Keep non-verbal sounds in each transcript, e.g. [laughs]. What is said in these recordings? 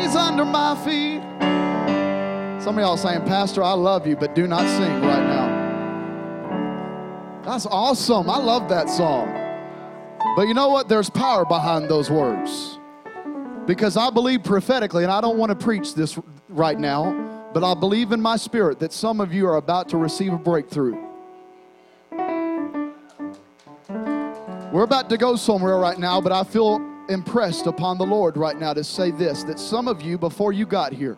He's under my feet. Some of y'all saying, Pastor, I love you, but do not sing right now. That's awesome. I love that song. But you know what? There's power behind those words. Because I believe prophetically, and I don't want to preach this right now, but I believe in my spirit that some of you are about to receive a breakthrough. We're about to go somewhere right now, but I feel impressed upon the Lord right now to say this that some of you, before you got here,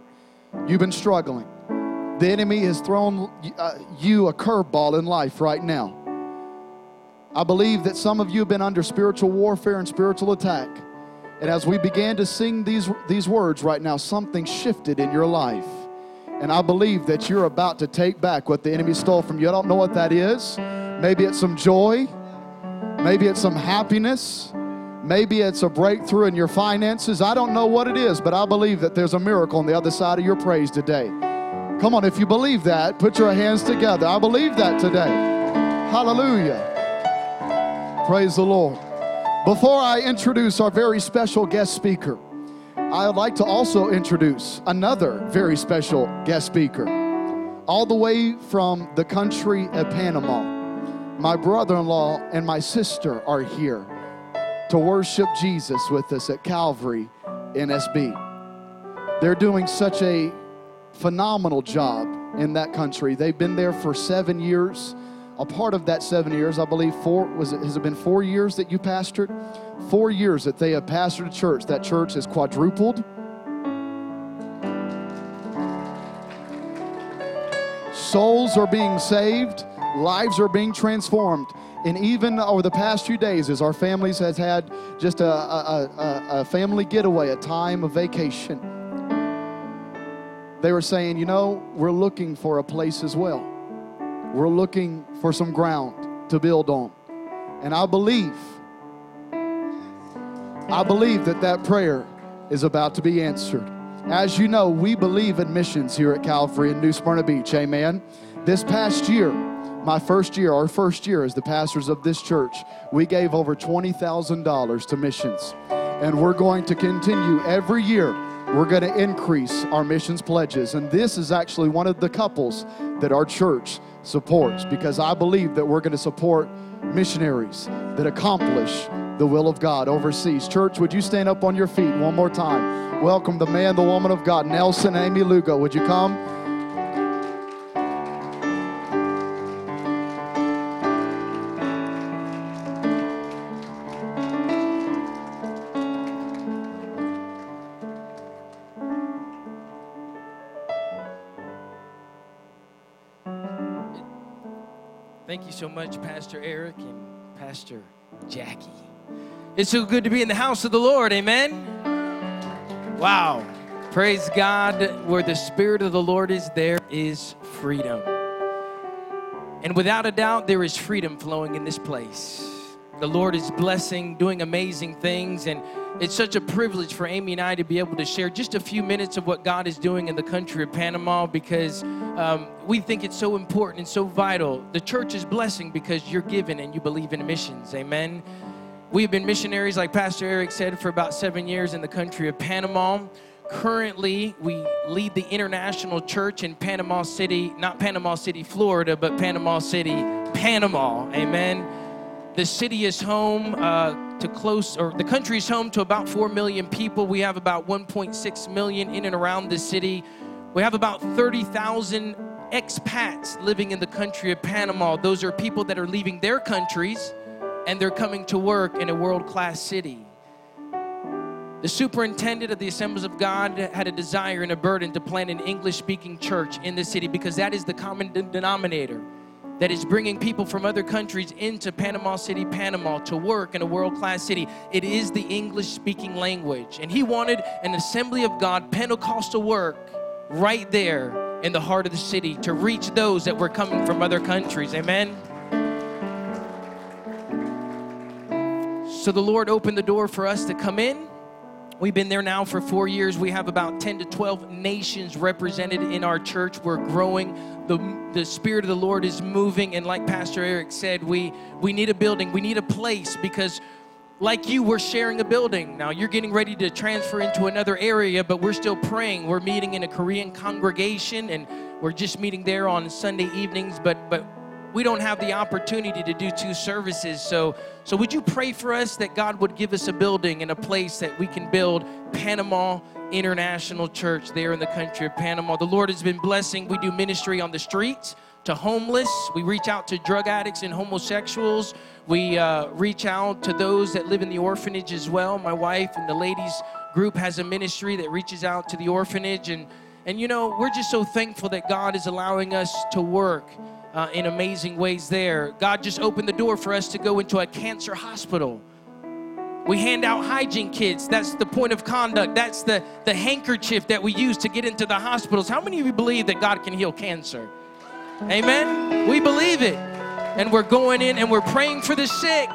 you've been struggling. The enemy has thrown uh, you a curveball in life right now. I believe that some of you have been under spiritual warfare and spiritual attack. And as we began to sing these, these words right now, something shifted in your life. And I believe that you're about to take back what the enemy stole from you. I don't know what that is. Maybe it's some joy. Maybe it's some happiness. Maybe it's a breakthrough in your finances. I don't know what it is, but I believe that there's a miracle on the other side of your praise today. Come on, if you believe that, put your hands together. I believe that today. Hallelujah. Praise the Lord. Before I introduce our very special guest speaker, I would like to also introduce another very special guest speaker, all the way from the country of Panama. My brother in law and my sister are here to worship Jesus with us at Calvary NSB. They're doing such a phenomenal job in that country. They've been there for seven years. A part of that seven years, I believe, four was it has it been four years that you pastored? Four years that they have pastored a church. That church has quadrupled. Souls are being saved, lives are being transformed. And even over the past few days, as our families has had just a, a, a, a family getaway, a time of vacation, they were saying, you know, we're looking for a place as well. We're looking for some ground to build on. And I believe, I believe that that prayer is about to be answered. As you know, we believe in missions here at Calvary in New Smyrna Beach. Amen. This past year, my first year, our first year as the pastors of this church, we gave over $20,000 to missions. And we're going to continue every year. We're going to increase our missions pledges. And this is actually one of the couples that our church supports because I believe that we're going to support missionaries that accomplish the will of God overseas. Church, would you stand up on your feet one more time? Welcome the man, the woman of God, Nelson Amy Lugo. Would you come? Thank you so much, Pastor Eric and Pastor Jackie. It's so good to be in the house of the Lord. Amen. Wow. Praise God. Where the Spirit of the Lord is, there is freedom. And without a doubt, there is freedom flowing in this place. The Lord is blessing, doing amazing things, and it's such a privilege for Amy and I to be able to share just a few minutes of what God is doing in the country of Panama because um, we think it's so important and so vital. The church is blessing because you're given and you believe in missions. Amen. We have been missionaries, like Pastor Eric said, for about seven years in the country of Panama. Currently, we lead the international church in Panama City, not Panama City, Florida, but Panama City, Panama. Amen. The city is home uh, to close, or the country is home to about 4 million people. We have about 1.6 million in and around the city. We have about 30,000 expats living in the country of Panama. Those are people that are leaving their countries and they're coming to work in a world class city. The superintendent of the Assemblies of God had a desire and a burden to plant an English speaking church in the city because that is the common denominator that is bringing people from other countries into Panama City, Panama to work in a world class city. It is the English speaking language. And he wanted an Assembly of God Pentecostal work right there in the heart of the city to reach those that were coming from other countries. Amen. So the Lord opened the door for us to come in. We've been there now for four years. We have about 10 to 12 nations represented in our church. We're growing. The, the Spirit of the Lord is moving. And like Pastor Eric said, we, we need a building, we need a place because like you, we're sharing a building. Now you're getting ready to transfer into another area, but we're still praying. We're meeting in a Korean congregation and we're just meeting there on Sunday evenings, but but we don't have the opportunity to do two services. So so would you pray for us that God would give us a building and a place that we can build Panama International Church there in the country of Panama. The Lord has been blessing. We do ministry on the streets to homeless. We reach out to drug addicts and homosexuals. We uh, reach out to those that live in the orphanage as well. My wife and the ladies group has a ministry that reaches out to the orphanage. And, and you know, we're just so thankful that God is allowing us to work uh, in amazing ways there. God just opened the door for us to go into a cancer hospital. We hand out hygiene kits. That's the point of conduct. That's the, the handkerchief that we use to get into the hospitals. How many of you believe that God can heal cancer? Amen? We believe it. And we're going in and we're praying for the sick.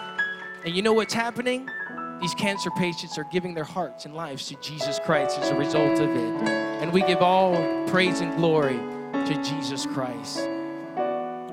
And you know what's happening? These cancer patients are giving their hearts and lives to Jesus Christ as a result of it. And we give all praise and glory to Jesus Christ.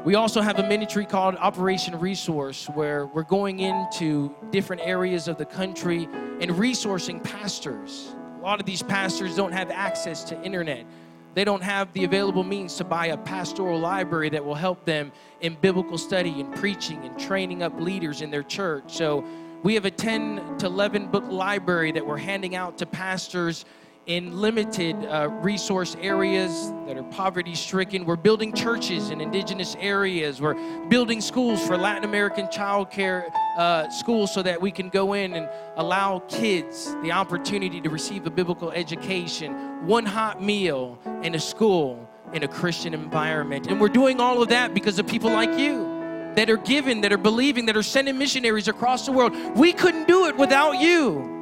We also have a ministry called Operation Resource where we're going into different areas of the country and resourcing pastors. A lot of these pastors don't have access to internet. They don't have the available means to buy a pastoral library that will help them in biblical study and preaching and training up leaders in their church. So we have a 10 to 11 book library that we're handing out to pastors in limited uh, resource areas that are poverty stricken. We're building churches in indigenous areas. We're building schools for Latin American child care uh, schools so that we can go in and allow kids the opportunity to receive a biblical education, one hot meal in a school in a Christian environment. And we're doing all of that because of people like you that are giving, that are believing, that are sending missionaries across the world. We couldn't do it without you.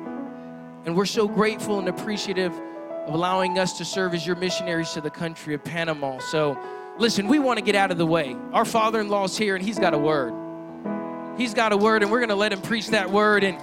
And we're so grateful and appreciative of allowing us to serve as your missionaries to the country of Panama. So, listen, we want to get out of the way. Our father in law's here, and he's got a word. He's got a word, and we're going to let him preach that word. And,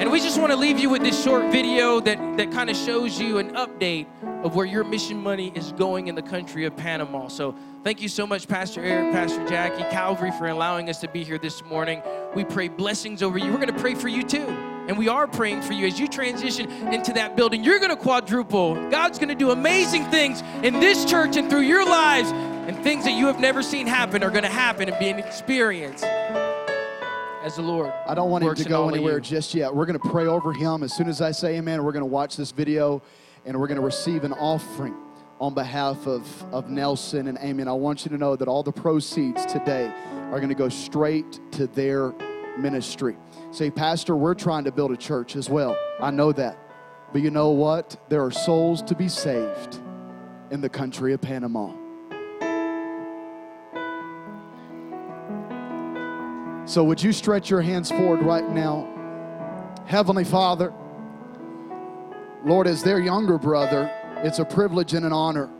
and we just want to leave you with this short video that, that kind of shows you an update of where your mission money is going in the country of Panama. So, thank you so much, Pastor Eric, Pastor Jackie, Calvary, for allowing us to be here this morning. We pray blessings over you. We're going to pray for you too. And we are praying for you as you transition into that building. You're going to quadruple. God's going to do amazing things in this church and through your lives. And things that you have never seen happen are going to happen and be an experience as the Lord. I don't want him to go anywhere just yet. We're going to pray over him. As soon as I say amen, we're going to watch this video and we're going to receive an offering on behalf of, of Nelson and Amy. And I want you to know that all the proceeds today are going to go straight to their ministry. Say, Pastor, we're trying to build a church as well. I know that. But you know what? There are souls to be saved in the country of Panama. So, would you stretch your hands forward right now? Heavenly Father, Lord, as their younger brother, it's a privilege and an honor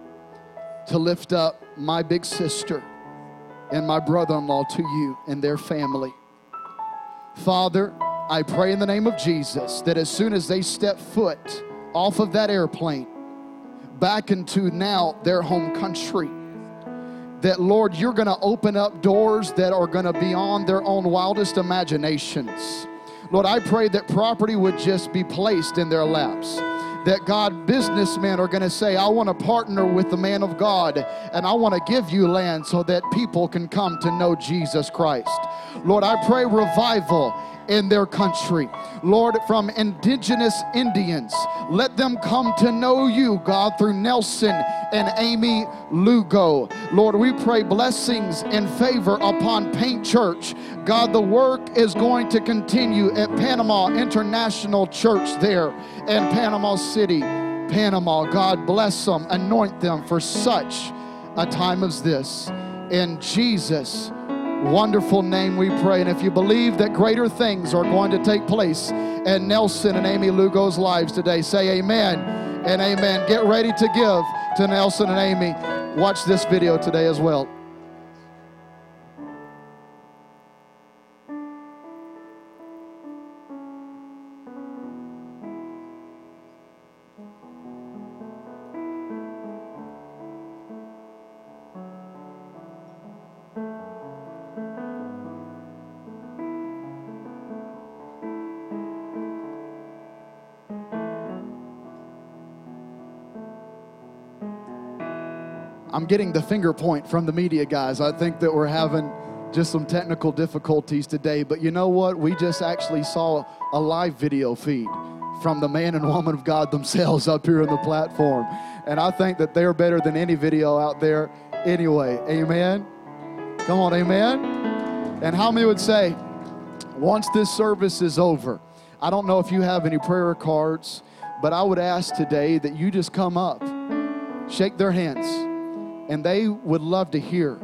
to lift up my big sister and my brother in law to you and their family. Father, I pray in the name of Jesus that as soon as they step foot off of that airplane back into now their home country, that Lord, you're going to open up doors that are going to be beyond their own wildest imaginations. Lord, I pray that property would just be placed in their laps. That God, businessmen are going to say, I want to partner with the man of God and I want to give you land so that people can come to know Jesus Christ. Lord, I pray revival in their country. Lord, from indigenous Indians, let them come to know you, God, through Nelson and Amy Lugo. Lord, we pray blessings and favor upon Paint Church. God, the work is going to continue at Panama International Church there in Panama City, Panama. God bless them, anoint them for such a time as this. In Jesus' wonderful name we pray. And if you believe that greater things are going to take place in Nelson and Amy Lugo's lives today, say amen and amen. Get ready to give to Nelson and Amy. Watch this video today as well. I'm getting the finger point from the media guys. I think that we're having just some technical difficulties today. But you know what? We just actually saw a live video feed from the man and woman of God themselves up here on the platform. And I think that they're better than any video out there anyway. Amen. Come on, amen. And how many would say, once this service is over, I don't know if you have any prayer cards, but I would ask today that you just come up, shake their hands, and they would love to hear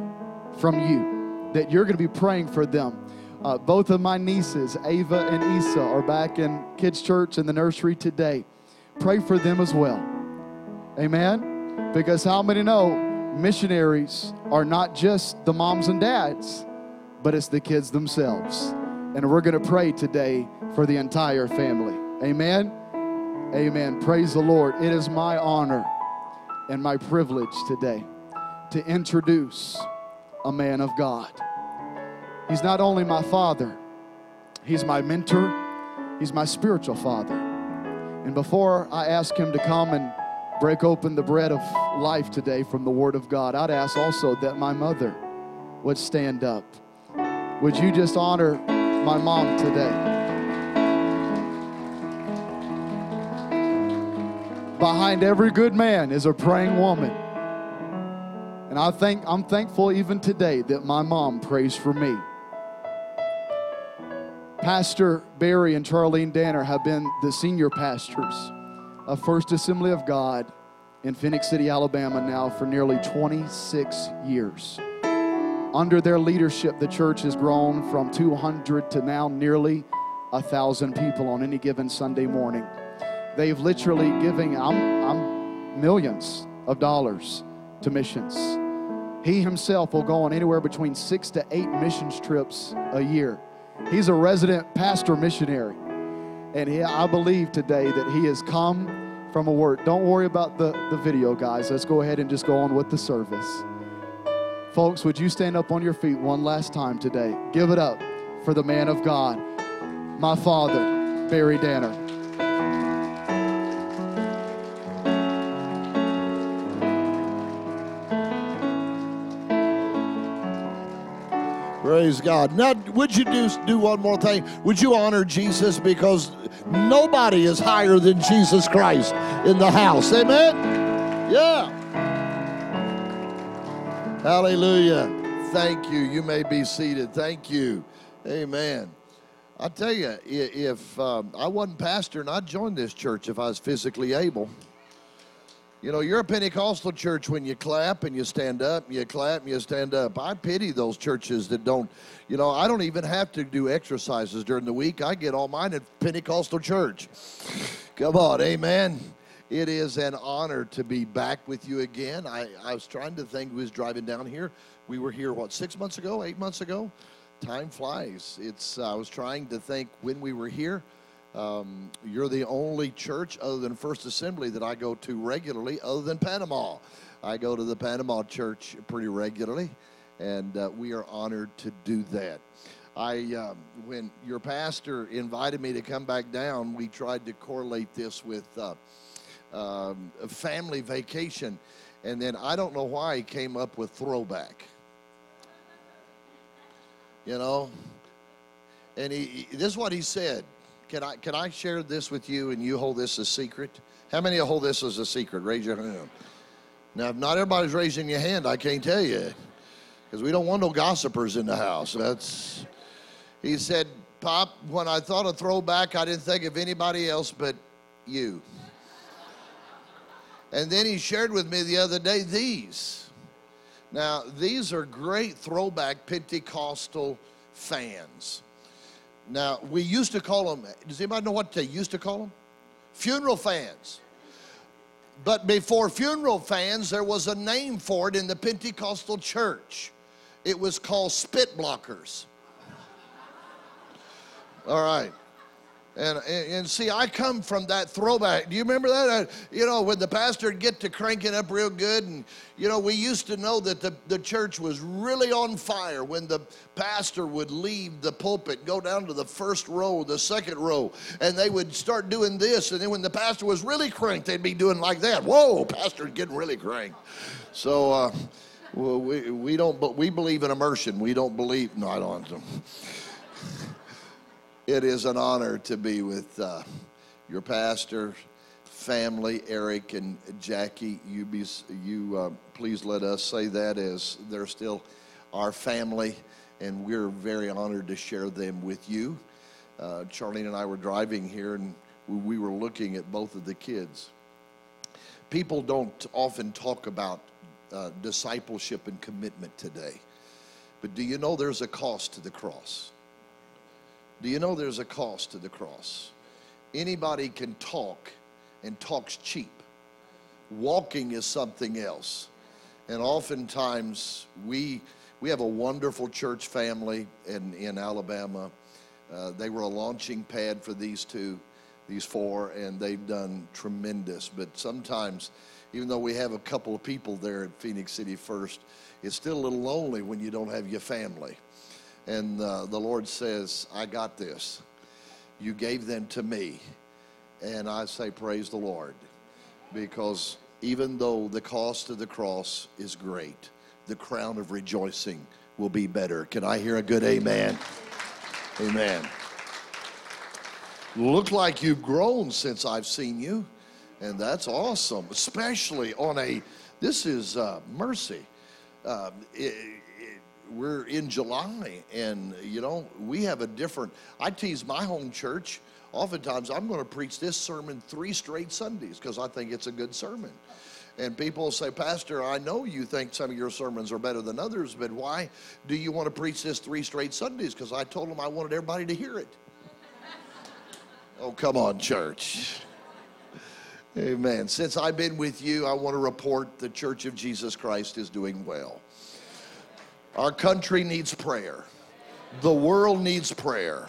from you that you're going to be praying for them. Uh, both of my nieces, Ava and Isa, are back in kids' church in the nursery today. Pray for them as well. Amen? Because how many know missionaries are not just the moms and dads, but it's the kids themselves. And we're going to pray today for the entire family. Amen? Amen. Praise the Lord. It is my honor and my privilege today to introduce a man of God. He's not only my father, he's my mentor, he's my spiritual father. And before I ask him to come and break open the bread of life today from the Word of God, I'd ask also that my mother would stand up. Would you just honor my mom today? Behind every good man is a praying woman. And I think I'm thankful even today that my mom prays for me. Pastor Barry and Charlene Danner have been the senior pastors of First Assembly of God in Phenix City, Alabama now for nearly 26 years. Under their leadership, the church has grown from 200 to now nearly a thousand people on any given Sunday morning. They've literally given I'm, I'm millions of dollars to missions. He himself will go on anywhere between six to eight missions trips a year. He's a resident pastor missionary. And he, I believe today that he has come from a word. Don't worry about the, the video, guys. Let's go ahead and just go on with the service. Folks, would you stand up on your feet one last time today? Give it up for the man of God, my father, Barry Danner. Praise God. Now, would you do, do one more thing? Would you honor Jesus? Because nobody is higher than Jesus Christ in the house. Amen? Yeah. Hallelujah. Thank you. You may be seated. Thank you. Amen. I tell you, if um, I wasn't pastor and I'd join this church if I was physically able. You know, you're a Pentecostal church when you clap and you stand up, you clap and you stand up. I pity those churches that don't, you know, I don't even have to do exercises during the week. I get all mine at Pentecostal church. Come on, amen. It is an honor to be back with you again. I, I was trying to think, we was driving down here. We were here, what, six months ago, eight months ago? Time flies. It's, I was trying to think when we were here. Um, you're the only church other than First Assembly that I go to regularly, other than Panama. I go to the Panama church pretty regularly, and uh, we are honored to do that. I, um, when your pastor invited me to come back down, we tried to correlate this with uh, um, a family vacation, and then I don't know why he came up with throwback. You know, and he, this is what he said. Can I, can I share this with you and you hold this a secret? How many hold this as a secret? Raise your hand. Now, if not everybody's raising your hand, I can't tell you. Because we don't want no gossipers in the house. That's, he said, Pop, when I thought of throwback, I didn't think of anybody else but you. And then he shared with me the other day these. Now, these are great throwback Pentecostal fans. Now, we used to call them, does anybody know what they used to call them? Funeral fans. But before funeral fans, there was a name for it in the Pentecostal church. It was called spit blockers. All right. And, and, see, I come from that throwback. Do you remember that? I, you know, when the pastor would get to cranking up real good, and, you know, we used to know that the, the church was really on fire when the pastor would leave the pulpit, go down to the first row, the second row, and they would start doing this. And then when the pastor was really cranked, they'd be doing like that. Whoa, pastor's getting really cranked. So, uh, well, we, we don't, but we believe in immersion. We don't believe, no, I don't. It is an honor to be with uh, your pastor, family, Eric and Jackie. You, be, you uh, please let us say that as they're still our family, and we're very honored to share them with you. Uh, Charlene and I were driving here, and we were looking at both of the kids. People don't often talk about uh, discipleship and commitment today, but do you know there's a cost to the cross? Do you know there's a cost to the cross? Anybody can talk and talks cheap. Walking is something else. And oftentimes we we have a wonderful church family in, in Alabama. Uh, they were a launching pad for these two, these four, and they've done tremendous. But sometimes, even though we have a couple of people there at Phenix City First, it's still a little lonely when you don't have your family. And uh, the Lord says, I got this. You gave them to me. And I say, Praise the Lord. Because even though the cost of the cross is great, the crown of rejoicing will be better. Can I hear a good amen? Amen. Look like you've grown since I've seen you. And that's awesome, especially on a, this is uh, mercy. Uh, it, we're in July, and you know we have a different. I tease my home church. Oftentimes, I'm going to preach this sermon three straight Sundays because I think it's a good sermon. And people say, Pastor, I know you think some of your sermons are better than others, but why do you want to preach this three straight Sundays? Because I told them I wanted everybody to hear it. [laughs] oh, come on, church. Amen. Since I've been with you, I want to report the Church of Jesus Christ is doing well. Our country needs prayer. The world needs prayer.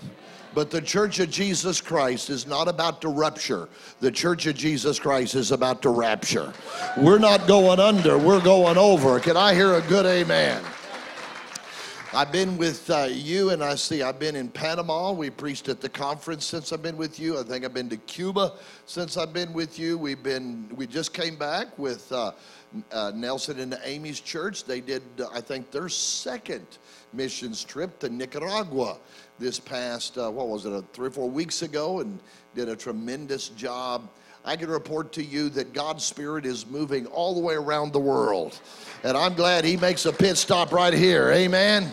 But the Church of Jesus Christ is not about to rupture. The Church of Jesus Christ is about to rapture. We're not going under, we're going over. Can I hear a good amen? I've been with uh, you, and I see I've been in Panama. We preached at the conference since I've been with you. I think I've been to Cuba since I've been with you. We've been. We just came back with uh, uh, Nelson and Amy's church. They did, uh, I think, their second missions trip to Nicaragua this past. Uh, what was it? Uh, three or four weeks ago, and did a tremendous job. I can report to you that God's Spirit is moving all the way around the world. And I'm glad He makes a pit stop right here. Amen.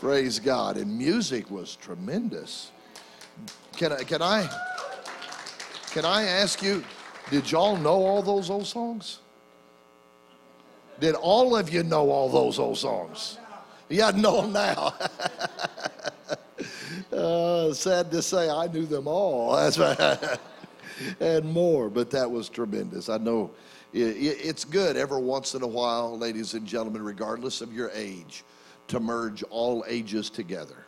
Praise God. And music was tremendous. Can I, can I, can I ask you, did y'all know all those old songs? Did all of you know all those old songs? Yeah, know them now. [laughs] uh, sad to say, I knew them all. That's right. [laughs] [laughs] and more, but that was tremendous. I know it's good every once in a while, ladies and gentlemen, regardless of your age, to merge all ages together.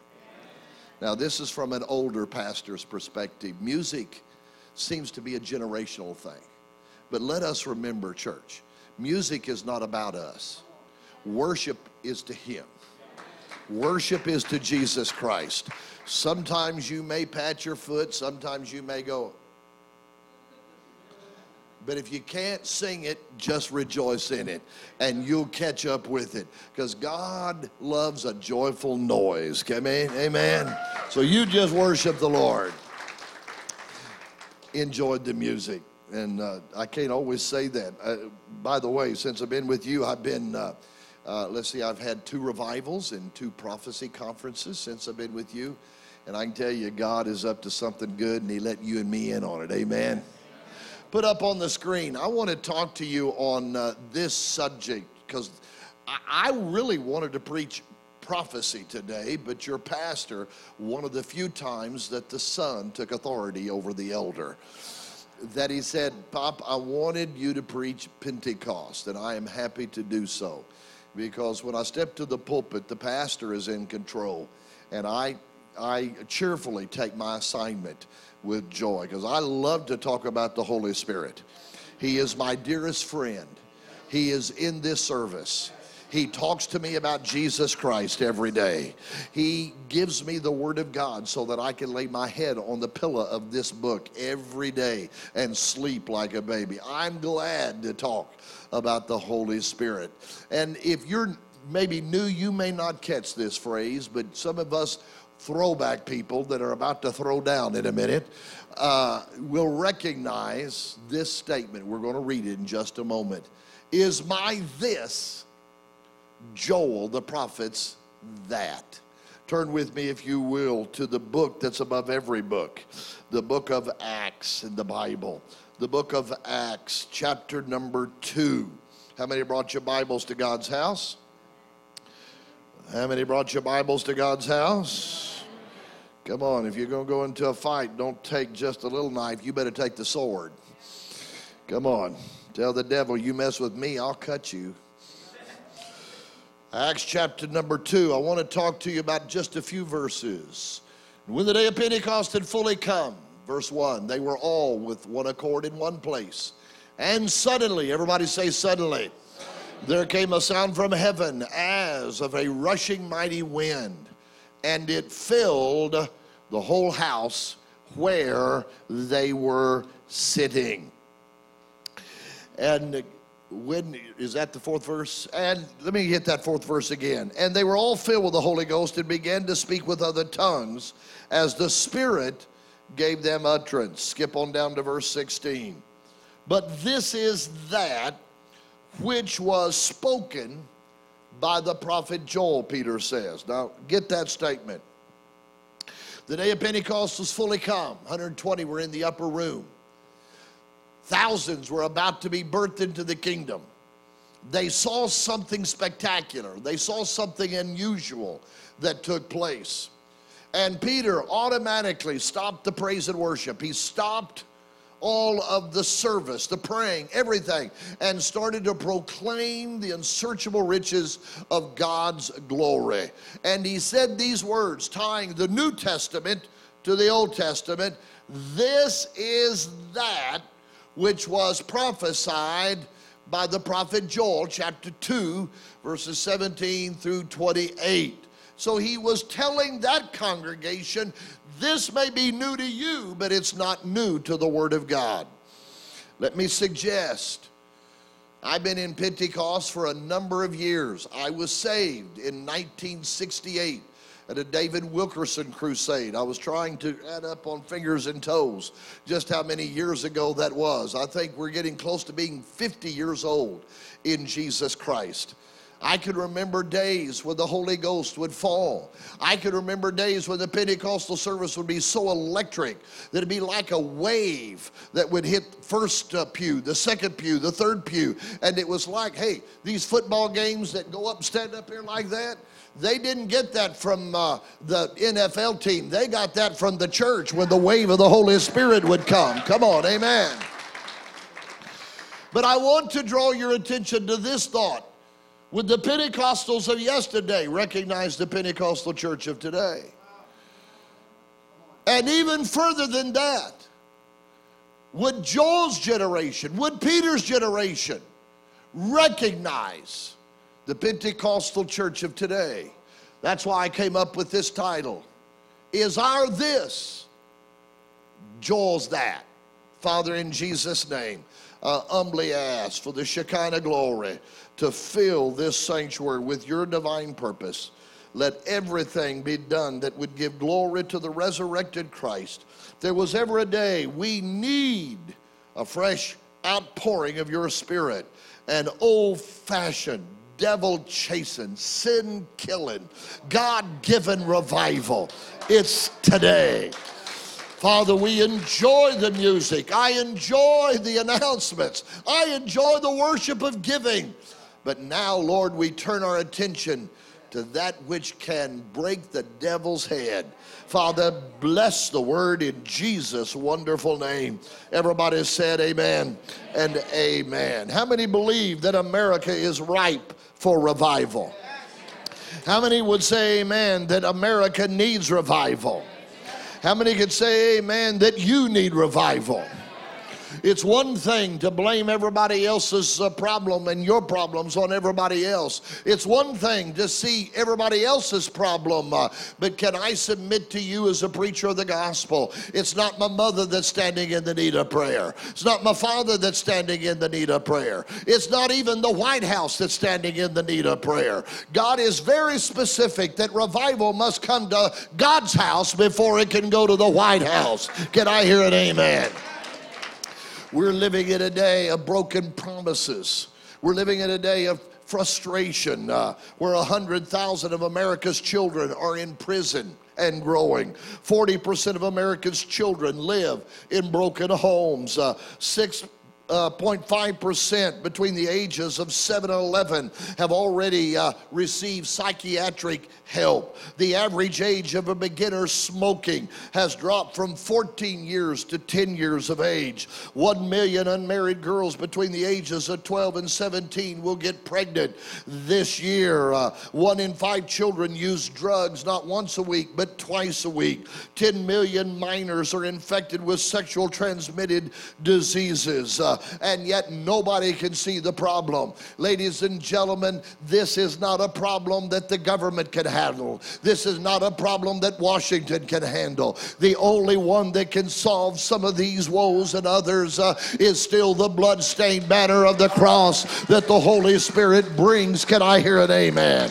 Now, this is from an older pastor's perspective. Music seems to be a generational thing. But let us remember, church, music is not about us, worship is to Him. Worship is to Jesus Christ. Sometimes you may pat your foot, sometimes you may go, but if you can't sing it, just rejoice in it and you'll catch up with it because God loves a joyful noise. Amen. Amen. So you just worship the Lord. Enjoyed the music. And uh, I can't always say that. Uh, by the way, since I've been with you, I've been, uh, uh let's see, I've had two revivals and two prophecy conferences since I've been with you. And I can tell you, God is up to something good and He let you and me in on it. Amen put up on the screen. I want to talk to you on uh, this subject because I, I really wanted to preach prophecy today, but your pastor, one of the few times that the son took authority over the elder, that he said, Pop, I wanted you to preach Pentecost, and I am happy to do so. Because when I step to the pulpit, the pastor is in control. And I I cheerfully take my assignment with joy because I love to talk about the Holy Spirit. He is my dearest friend. He is in this service. He talks to me about Jesus Christ every day. He gives me the Word of God so that I can lay my head on the pillow of this book every day and sleep like a baby. I'm glad to talk about the Holy Spirit. And if you're maybe new, you may not catch this phrase, but some of us throwback people that are about to throw down in a minute uh, will recognize this statement. We're going to read it in just a moment. Is my this Joel the prophet's that? Turn with me, if you will, to the book that's above every book, the book of Acts in the Bible. The book of Acts, chapter number two. How many brought your Bibles to God's house? How many brought your Bibles to God's house? Come on, if you're going to go into a fight, don't take just a little knife. You better take the sword. Come on. Tell the devil, you mess with me, I'll cut you. Acts chapter number two. I want to talk to you about just a few verses. When the day of Pentecost had fully come, verse 1, they were all with one accord in one place. And suddenly, everybody say, suddenly, there came a sound from heaven as of a rushing mighty wind, and it filled the whole house where they were sitting. And when is that the fourth verse? And let me hit that fourth verse again. And they were all filled with the Holy Ghost and began to speak with other tongues as the Spirit gave them utterance. Skip on down to verse 16. But this is that which was spoken by the prophet Joel, Peter says. Now, get that statement. The day of Pentecost was fully come. 120 were in the upper room. Thousands were about to be birthed into the kingdom. They saw something spectacular, they saw something unusual that took place. And Peter automatically stopped the praise and worship. He stopped all of the service, the praying, everything, and started to proclaim the unsearchable riches of God's glory. And he said these words, tying the New Testament to the Old Testament This is that which was prophesied by the prophet Joel, chapter 2, verses 17 through 28. So he was telling that congregation, this may be new to you, but it's not new to the Word of God. Let me suggest I've been in Pentecost for a number of years. I was saved in 1968 at a David Wilkerson crusade. I was trying to add up on fingers and toes just how many years ago that was. I think we're getting close to being 50 years old in Jesus Christ. I could remember days when the Holy Ghost would fall. I could remember days when the Pentecostal service would be so electric that it'd be like a wave that would hit first uh, pew, the second pew, the third pew. And it was like, hey, these football games that go up, stand up here like that, they didn't get that from uh, the NFL team. They got that from the church when the wave of the Holy Spirit would come. Come on, amen. But I want to draw your attention to this thought. Would the Pentecostals of yesterday recognize the Pentecostal church of today? And even further than that, would Joel's generation, would Peter's generation recognize the Pentecostal church of today. That's why I came up with this title. Is our this Joel's that? Father, in Jesus' name, uh, humbly ask for the Shekinah glory to fill this sanctuary with your divine purpose. Let everything be done that would give glory to the resurrected Christ. There was ever a day we need a fresh outpouring of your spirit, an old fashioned devil chasing, sin killing, God given revival. It's today. Father, we enjoy the music. I enjoy the announcements. I enjoy the worship of giving. But now, Lord, we turn our attention to that which can break the devil's head. Father, bless the word in Jesus' wonderful name. Everybody said amen and amen. How many believe that America is ripe for revival. How many would say amen that America needs revival? How many could say amen that you need revival? It's one thing to blame everybody else's uh, problem and your problems on everybody else. It's one thing to see everybody else's problem. Uh, but can I submit to you as a preacher of the gospel? It's not my mother that's standing in the need of prayer. It's not my father that's standing in the need of prayer. It's not even the White House that's standing in the need of prayer. God is very specific that revival must come to God's house before it can go to the White House. Can I hear an amen? We're living in a day of broken promises. We're living in a day of frustration uh, where 100,000 of America's children are in prison and growing. 40% of America's children live in broken homes. Uh, six uh, 0.5% between the ages of 7 and 11 have already uh, received psychiatric help. The average age of a beginner smoking has dropped from 14 years to 10 years of age. 1 million unmarried girls between the ages of 12 and 17 will get pregnant this year. Uh, one in five children use drugs not once a week, but twice a week. 10 million minors are infected with sexual transmitted diseases, uh, and yet nobody can see the problem. Ladies and gentlemen, this is not a problem that the government can handle. This is not a problem that Washington can handle. The only one that can solve some of these woes and others uh, is still the bloodstained banner of the cross that the Holy Spirit brings. Can I hear an amen?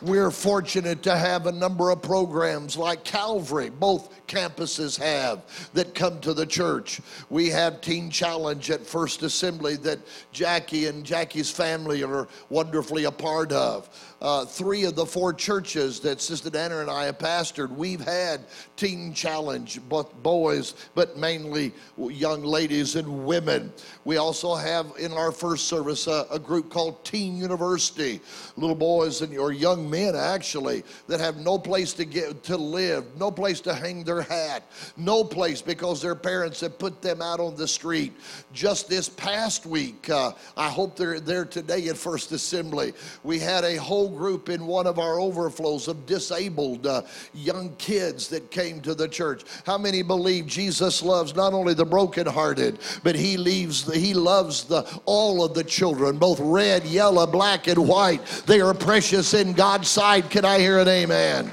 We're fortunate to have a number of programs like Calvary, both campuses have that come to the church. We have Teen Challenge at First Assembly that Jackie and Jackie's family are wonderfully a part of. Uh, three of the four churches that Sister Anna and I have pastored, we've had Teen Challenge, both boys, but mainly young ladies and women. We also have in our first service a, a group called Teen University, little boys and or young men actually that have no place to get to live, no place to hang their hat, no place because their parents have put them out on the street. Just this past week, uh, I hope they're there today at First Assembly. We had a whole group in one of our overflows of disabled uh, young kids that came to the church. How many believe Jesus loves not only the brokenhearted, but He leaves the, He loves the all of the children, both red, yellow, black, and white. They are precious in God's sight. Can I hear an amen?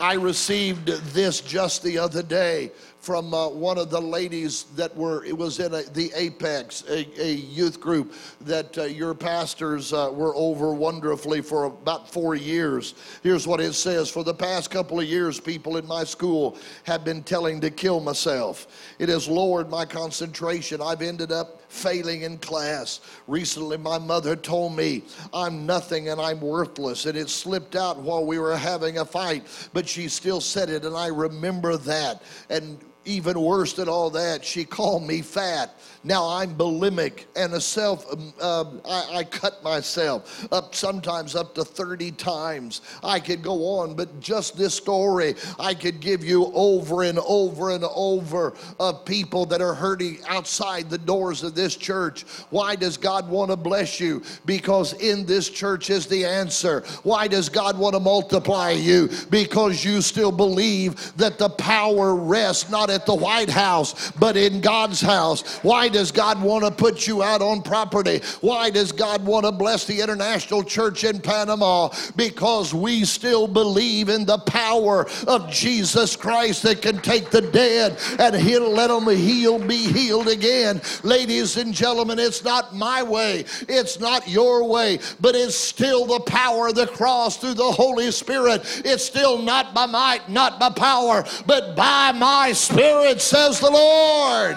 I received this just the other day from uh, one of the ladies that were, it was in a, the Apex, a, a, youth group that uh, your pastors uh, were over wonderfully for about four years. Here's what it says For the past couple of years, people in my school have been telling to kill myself. It has lowered my concentration. I've ended up failing in class. Recently, my mother told me I'm nothing and I'm worthless, and it slipped out while we were having a fight, but she still said it, and I remember that. And even worse than all that, she called me fat. Now I'm bulimic and a self, um, uh, I, I, cut myself up sometimes up to 30 times. I could go on, but just this story I could give you over and over and over of people that are hurting outside the doors of this church. Why does God want to bless you? Because in this church is the answer. Why does God want to multiply you? Because you still believe that the power rests not at the White House, but in God's house. Why does God want to put you out on property? Why does God want to bless the International Church in Panama? Because we still believe in the power of Jesus Christ that can take the dead and he'll let them heal, be healed again. Ladies and gentlemen, it's not my way, it's not your way, but it's still the power of the cross through the Holy Spirit. It's still not by might, not by power, but by my Spirit, says the Lord.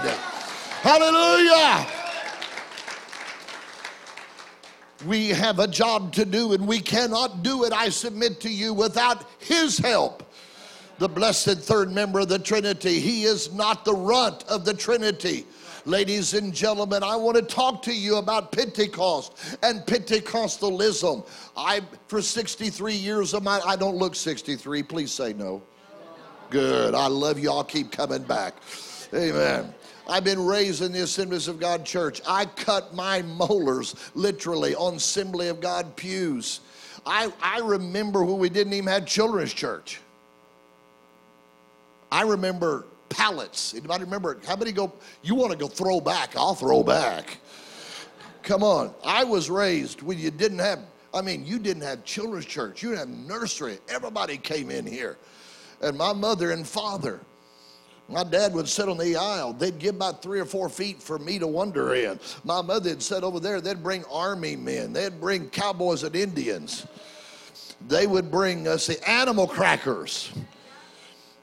Hallelujah. We have a job to do, and we cannot do it, I submit to you, without His help. The blessed third member of the Trinity. He is not the runt of the Trinity. Ladies and gentlemen, I want to talk to you about Pentecost and Pentecostalism. I, for 63 years of my, I don't look 63. Please say no. Good. I love y'all. Keep coming back. Amen. I've been raised in the Assemblies of God church. I cut my molars literally on Assembly of God pews. I, I remember when we didn't even have children's church. I remember pallets. Anybody remember? How many go? You want to go throw back? I'll throw back. Come on. I was raised when you didn't have, I mean, you didn't have children's church, you didn't have nursery. Everybody came in here. And my mother and father, my dad would sit on the aisle. They'd give about three or four feet for me to wander in. My mother would sit over there. They'd bring army men. They'd bring cowboys and Indians. They would bring us the animal crackers.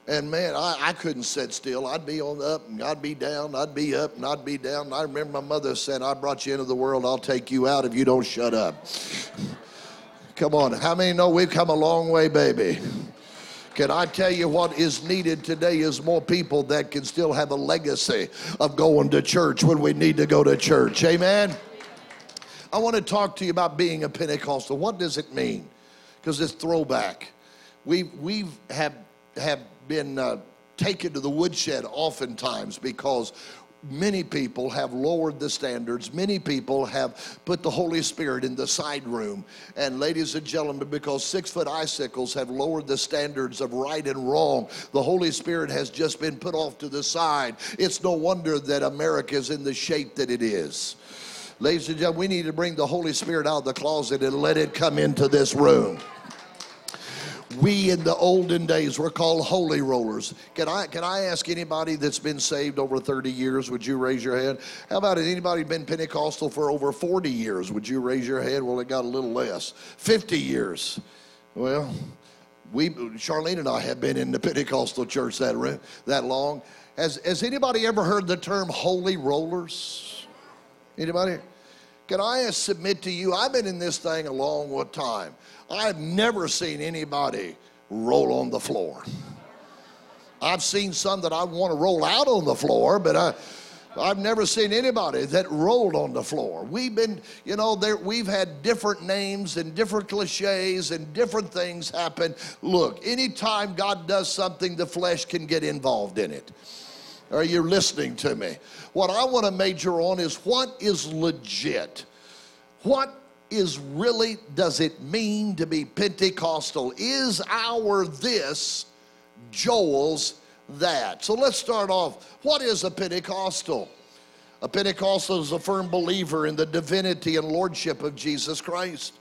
And man, I, I couldn't sit still. I'd be on up and I'd be down. I'd be up and I'd be down. And I remember my mother saying, I brought you into the world. I'll take you out if you don't shut up. [laughs] Come on. How many know we've come a long way, baby? Can I tell you what is needed today is more people that can still have a legacy of going to church when we need to go to church. Amen. I want to talk to you about being a Pentecostal. What does it mean? Because it's throwback. We we have have been uh, taken to the woodshed oftentimes because many people have lowered the standards. Many people have put the Holy Spirit in the side room. And, ladies and gentlemen, because six foot icicles have lowered the standards of right and wrong, the Holy Spirit has just been put off to the side. It's no wonder that America is in the shape that it is. Ladies and gentlemen, we need to bring the Holy Spirit out of the closet and let it come into this room. We in the olden days were called holy rollers. Can I can I ask anybody that's been saved over 30 years? Would you raise your hand? How about it? Anybody been Pentecostal for over 40 years? Would you raise your hand? Well, it got a little less. 50 years. Well, we Charlene and I have been in the Pentecostal church that that long. Has has anybody ever heard the term holy rollers? Anybody? Can I submit to you? I've been in this thing a long time. I've never seen anybody roll on the floor. I've seen some that I want to roll out on the floor, but I, I've never seen anybody that rolled on the floor. We've been, you know, there, we've had different names and different cliches and different things happen. Look, anytime God does something, the flesh can get involved in it. Are you listening to me? What I want to major on is what is legit. What is really does it mean to be Pentecostal? Is our this Joel's that? So let's start off. What is a Pentecostal? A Pentecostal is a firm believer in the divinity and lordship of Jesus Christ.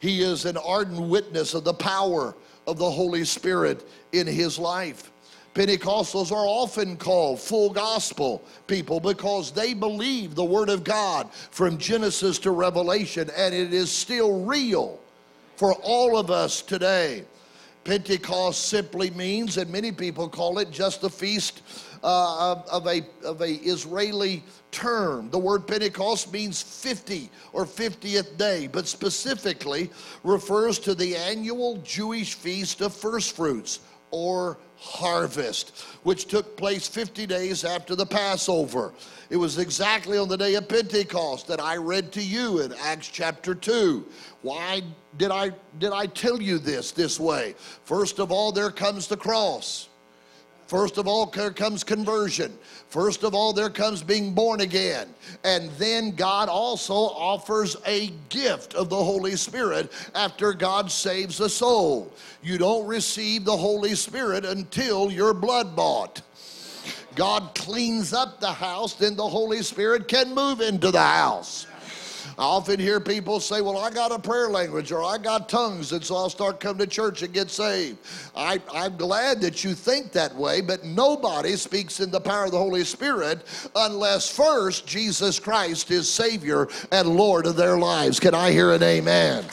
He is an ardent witness of the power of the Holy Spirit in his life. Pentecostals are often called full gospel people because they believe the Word of God from Genesis to Revelation, and it is still real for all of us today. Pentecost simply means, and many people call it just the feast uh, of, of, a, of a Israeli term. The word Pentecost means 50 or 50th day, but specifically refers to the annual Jewish feast of first fruits or harvest, which took place 50 days after the Passover. It was exactly on the day of Pentecost that I read to you in Acts chapter 2. Why did I did I tell you this this way? First of all, there comes the cross. First of all, there comes conversion. First of all, there comes being born again. And then God also offers a gift of the Holy Spirit after God saves a soul. You don't receive the Holy Spirit until you're blood bought. God cleans up the house, then the Holy Spirit can move into the house. I often hear people say, Well, I got a prayer language or I got tongues, and so I'll start coming to church and get saved. I, I'm glad that you think that way, but nobody speaks in the power of the Holy Spirit unless first Jesus Christ is Savior and Lord of their lives. Can I hear an amen?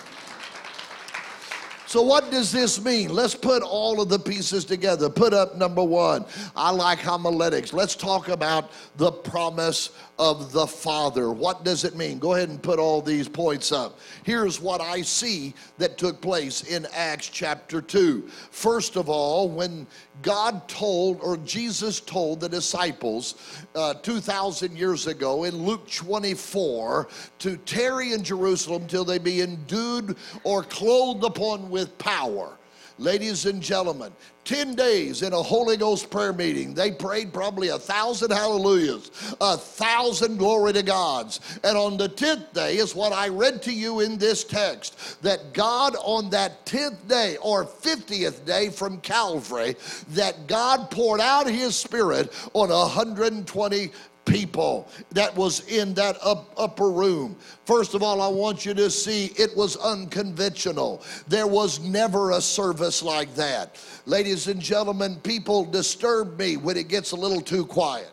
So, what does this mean? Let's put all of the pieces together. Put up number one. I like homiletics. Let's talk about the promise of the Father. What does it mean? Go ahead and put all these points up. Here's what I see that took place in Acts chapter 2. First of all, when God told, or Jesus told the disciples uh, 2,000 years ago in Luke 24 to tarry in Jerusalem till they be endued or clothed upon with power. Ladies and gentlemen, 10 days in a Holy Ghost prayer meeting. They prayed probably a thousand hallelujahs, a thousand glory to God's. And on the 10th day is what I read to you in this text that God on that 10th day or 50th day from Calvary, that God poured out his spirit on 120 people that was in that up, upper room. First of all, I want you to see it was unconventional. There was never a service like that. Ladies and gentlemen, people disturb me when it gets a little too quiet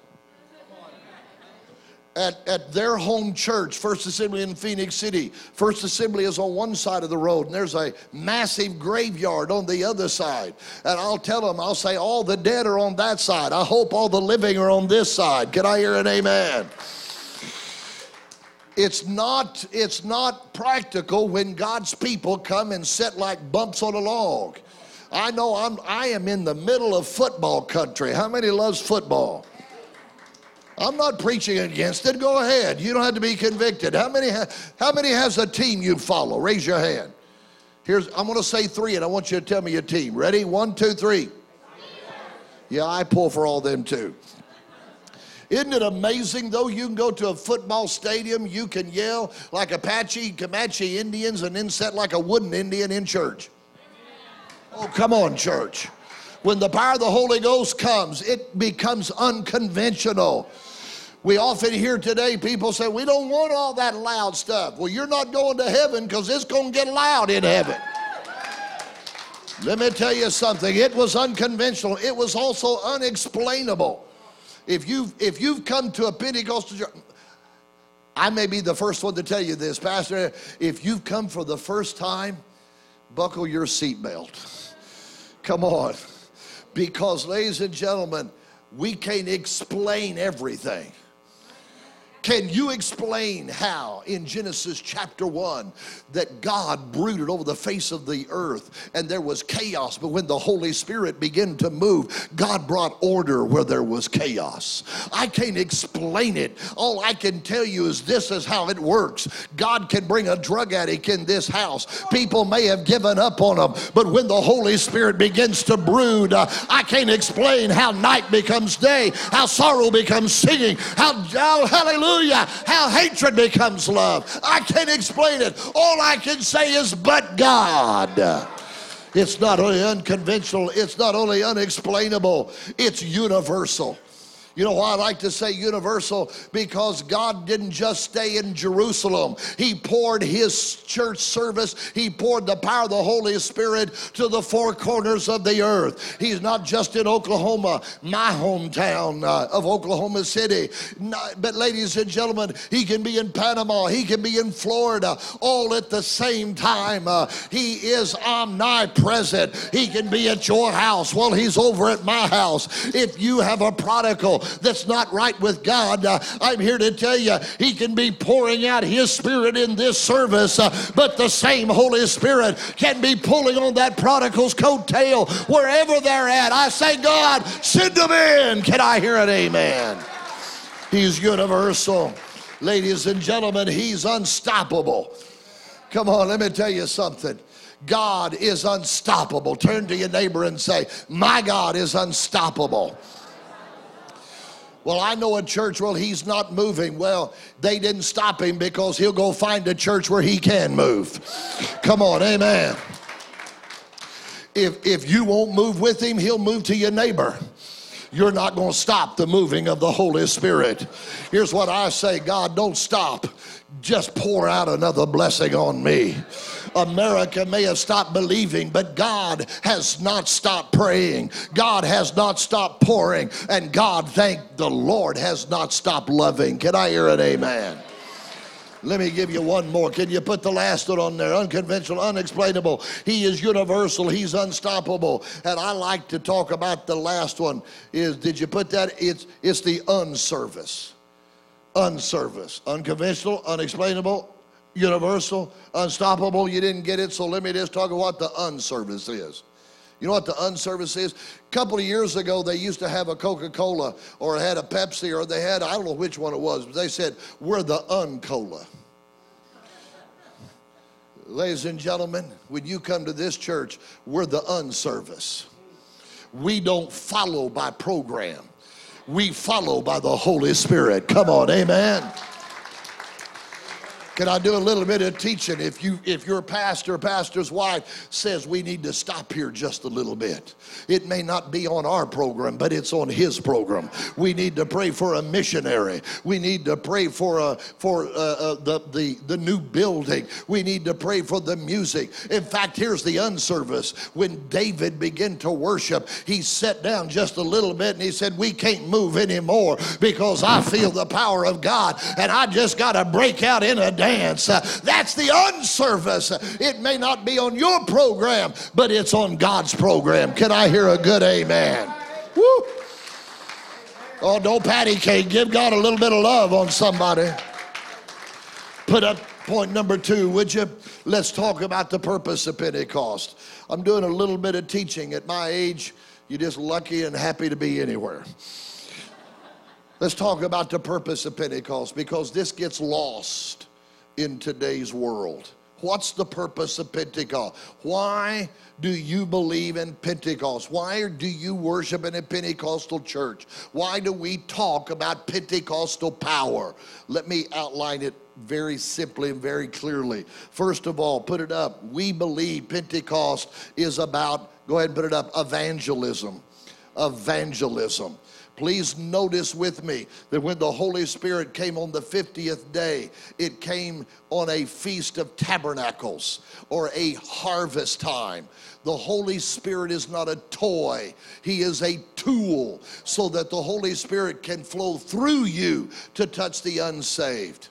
at, at their home church, First Assembly in Phenix City. First Assembly is on one side of the road, and there's a massive graveyard on the other side. And I'll tell them, I'll say, all the dead are on that side. I hope all the living are on this side. Can I hear an amen? It's not, it's not practical when God's people come and sit like bumps on a log. I know I'm, I am in the middle of football country. How many loves football? I'm not preaching against it. Go ahead. You don't have to be convicted. How many, ha- how many has a team you'd follow? Raise your hand. Here's, I'm going to say three, and I want you to tell me your team. Ready? One, two, three. Yeah, I pull for all them too. Isn't it amazing though? You can go to a football stadium, you can yell like Apache, Comanche Indians, and then set like a wooden Indian in church. Oh, come on, church. When the power of the Holy Ghost comes, it becomes unconventional. We often hear today people say, We don't want all that loud stuff. Well, you're not going to heaven because it's going to get loud in heaven. Let me tell you something. It was unconventional. It was also unexplainable. If you've if you've come to a Pentecostal church, I may be the first one to tell you this, Pastor. If you've come for the first time, buckle your seatbelt. Come on. Because, ladies and gentlemen, we can't explain everything. Can you explain how in Genesis chapter 1 that God brooded over the face of the earth and there was chaos, but when the Holy Spirit began to move, God brought order where there was chaos? I can't explain it. All I can tell you is this is how it works. God can bring a drug addict in this house. People may have given up on them, but when the Holy Spirit begins to brood, uh, I can't explain how night becomes day, how sorrow becomes singing, how, how hallelujah hallelujah, how hatred becomes love. I can't explain it. All I can say is, but God. It's not only unconventional, it's not only unexplainable, it's universal. You know why I like to say universal? Because God didn't just stay in Jerusalem. He poured His church service, He poured the power of the Holy Spirit to the four corners of the earth. He's not just in Oklahoma, my hometown uh, of Oklahoma City. Not, but, ladies and gentlemen, He can be in Panama, He can be in Florida, all at the same time. Uh, he is omnipresent. He can be at your house while He's over at my house. If you have a prodigal, that's not right with God, uh, I'm here to tell you, He can be pouring out His Spirit in this service, uh, but the same Holy Spirit can be pulling on that prodigal's coattail wherever they're at. I say, God, send them in. Can I hear an amen? He's universal. Ladies and gentlemen, He's unstoppable. Come on, let me tell you something. God is unstoppable. Turn to your neighbor and say, My God is unstoppable. Well, I know a church, well, he's not moving. Well, they didn't stop him because he'll go find a church where he can move. Come on, amen. If, if you won't move with him, he'll move to your neighbor you're not going to stop the moving of the Holy Spirit. Here's what I say God, don't stop. Just pour out another blessing on me. America may have stopped believing, but God has not stopped praying. God has not stopped pouring. And God, thank the Lord, has not stopped loving. Can I hear an amen? Let me give you one more. Can you put the last one on there? Unconventional, unexplainable. He is universal. He's unstoppable. And I like to talk about the last one. Is did you put that? It's it's the unservice. Unservice. Unconventional, unexplainable, universal, unstoppable. You didn't get it, so let me just talk about what the unservice is. You know what the unservice is? A couple of years ago, they used to have a Coca Cola or had a Pepsi or they had, I don't know which one it was, but they said, We're the Uncola. Ladies and gentlemen, when you come to this church, we're the unservice. We don't follow by program. We follow by the Holy Spirit. Come on, amen. Can I do a little bit of teaching? If you if your pastor, pastor's wife says we need to stop here just a little bit, it may not be on our program, but it's on his program. We need to pray for a missionary. We need to pray for a for uh, uh, the the the new building. We need to pray for the music. In fact, here's the unservice. When David began to worship, he sat down just a little bit and he said, "We can't move anymore because I feel the power of God, and I just got to break out in a dance." Uh, that's the unservice. It may not be on your program, but it's on God's program. Can I hear a good amen? Woo! Oh, don't patty cake. Give God a little bit of love on somebody. Put up point number two, would you? Let's talk about the purpose of Pentecost. I'm doing a little bit of teaching. At my age, you're just lucky and happy to be anywhere. Let's talk about the purpose of Pentecost because this gets lost in today's world. What's the purpose of Pentecost? Why do you believe in Pentecost? Why do you worship in a Pentecostal church? Why do we talk about Pentecostal power? Let me outline it very simply and very clearly. First of all, put it up. We believe Pentecost is about, go ahead and put it up, evangelism. Evangelism. Please notice with me that when the Holy Spirit came on the 50th day, it came on a feast of tabernacles or a harvest time. The Holy Spirit is not a toy, He is a tool so that the Holy Spirit can flow through you to touch the unsaved.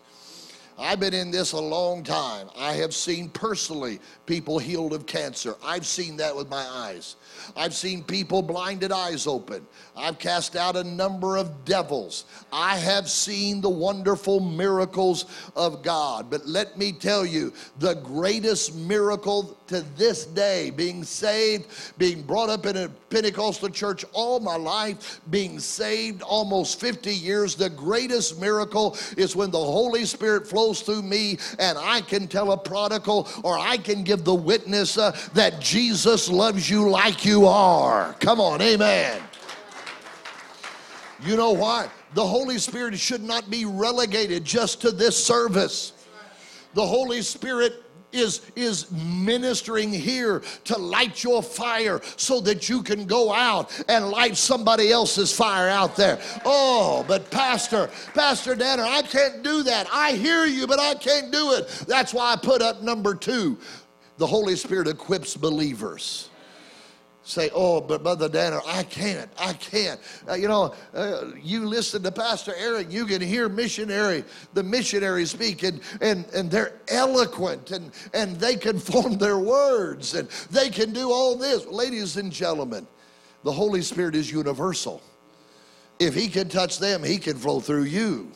I've been in this a long time. I have seen personally people healed of cancer. I've seen that with my eyes. I've seen people blinded eyes open. I've cast out a number of devils. I have seen the wonderful miracles of God. But let me tell you, the greatest miracle to this day, being saved, being brought up in a Pentecostal church all my life, being saved almost 50 years, the greatest miracle is when the Holy Spirit flows through me and I can tell a prodigal or I can give the witness uh, that Jesus loves you like you are. Come on, amen. You know why? The Holy Spirit should not be relegated just to this service. The Holy Spirit is, is ministering here to light your fire so that you can go out and light somebody else's fire out there. Oh, but Pastor, Pastor Danner, I can't do that. I hear you, but I can't do it. That's why I put up number two. The Holy Spirit equips believers say, Oh, but Brother Danner, I can't. I can't. Uh, you know, uh, you listen to Pastor Eric, you can hear missionary, the missionary speak, and, and, and they're eloquent and, and they can [laughs] form their words and they can do all this. Ladies and gentlemen, the Holy Spirit is universal. If He can touch them, He can flow through you.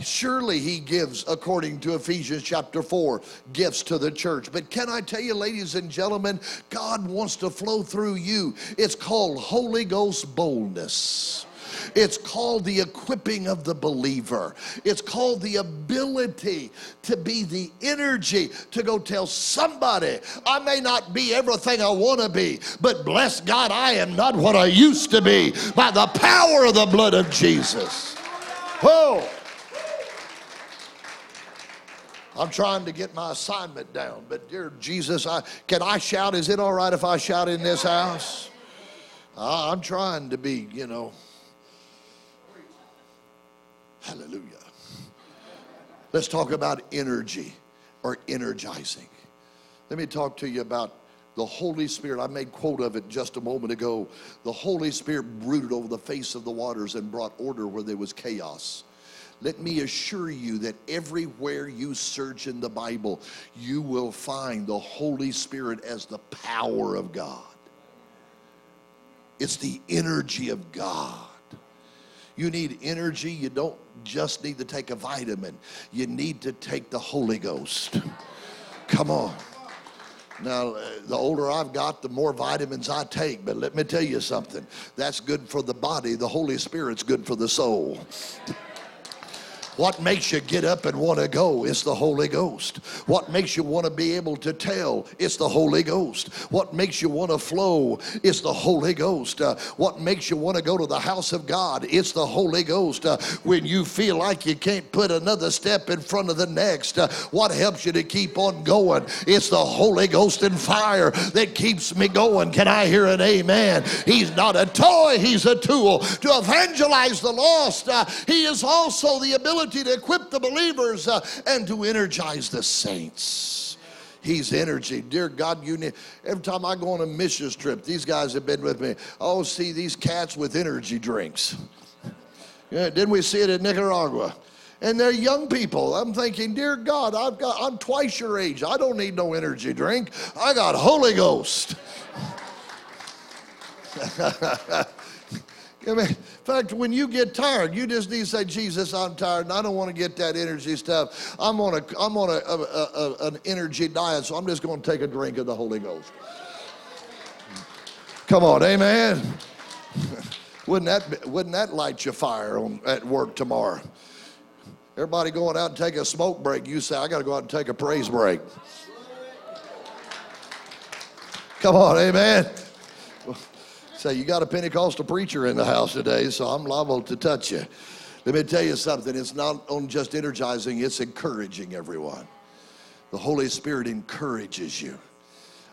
Surely he gives, according to Ephesians chapter 4, gifts to the church. But can I tell you, ladies and gentlemen, God wants to flow through you. It's called Holy Ghost boldness. It's called the equipping of the believer. It's called the ability to be the energy to go tell somebody, I may not be everything I want to be, but bless God, I am not what I used to be by the power of the blood of Jesus. Whoa. I'm trying to get my assignment down, but dear Jesus, I, can I shout? Is it all right if I shout in this house? Uh, I'm trying to be, you know. Hallelujah. Let's talk about energy or energizing. Let me talk to you about the Holy Spirit. I made quote of it just a moment ago. The Holy Spirit brooded over the face of the waters and brought order where there was chaos. Let me assure you that everywhere you search in the Bible, you will find the Holy Spirit as the power of God. It's the energy of God. You need energy, you don't just need to take a vitamin, you need to take the Holy Ghost. [laughs] Come on. Now, uh, the older I've got, the more vitamins I take. But let me tell you something that's good for the body, the Holy Spirit's good for the soul. [laughs] What makes you get up and want to go? It's the Holy Ghost. What makes you want to be able to tell? It's the Holy Ghost. What makes you want to flow? It's the Holy Ghost. Uh, what makes you want to go to the house of God? It's the Holy Ghost. Uh, when you feel like you can't put another step in front of the next, uh, what helps you to keep on going? It's the Holy Ghost and fire that keeps me going. Can I hear an amen? He's not a toy, He's a tool to evangelize the lost. Uh, he is also the ability to equip the believers uh, and to energize the saints. He's energy. Dear God, you need, every time I go on a missions trip, these guys have been with me. Oh, see these cats with energy drinks. Yeah, didn't we see it in Nicaragua? And they're young people. I'm thinking, dear God, I've got I'm twice your age. I don't need no energy drink. I got Holy Ghost. [laughs] I mean, in fact, when you get tired, you just need to say, Jesus, I'm tired and I don't want to get that energy stuff. I'm on, a, I'm on a, a, a, an energy diet, so I'm just going to take a drink of the Holy Ghost. Come on, amen. [laughs] wouldn't, that, wouldn't that light your fire on, at work tomorrow? Everybody going out and take a smoke break, you say, I got to go out and take a praise break. Come on, amen. Say, you got a Pentecostal preacher in the house today, so I'm liable to touch you. Let me tell you something. It's not on just energizing, it's encouraging everyone. The Holy Spirit encourages you.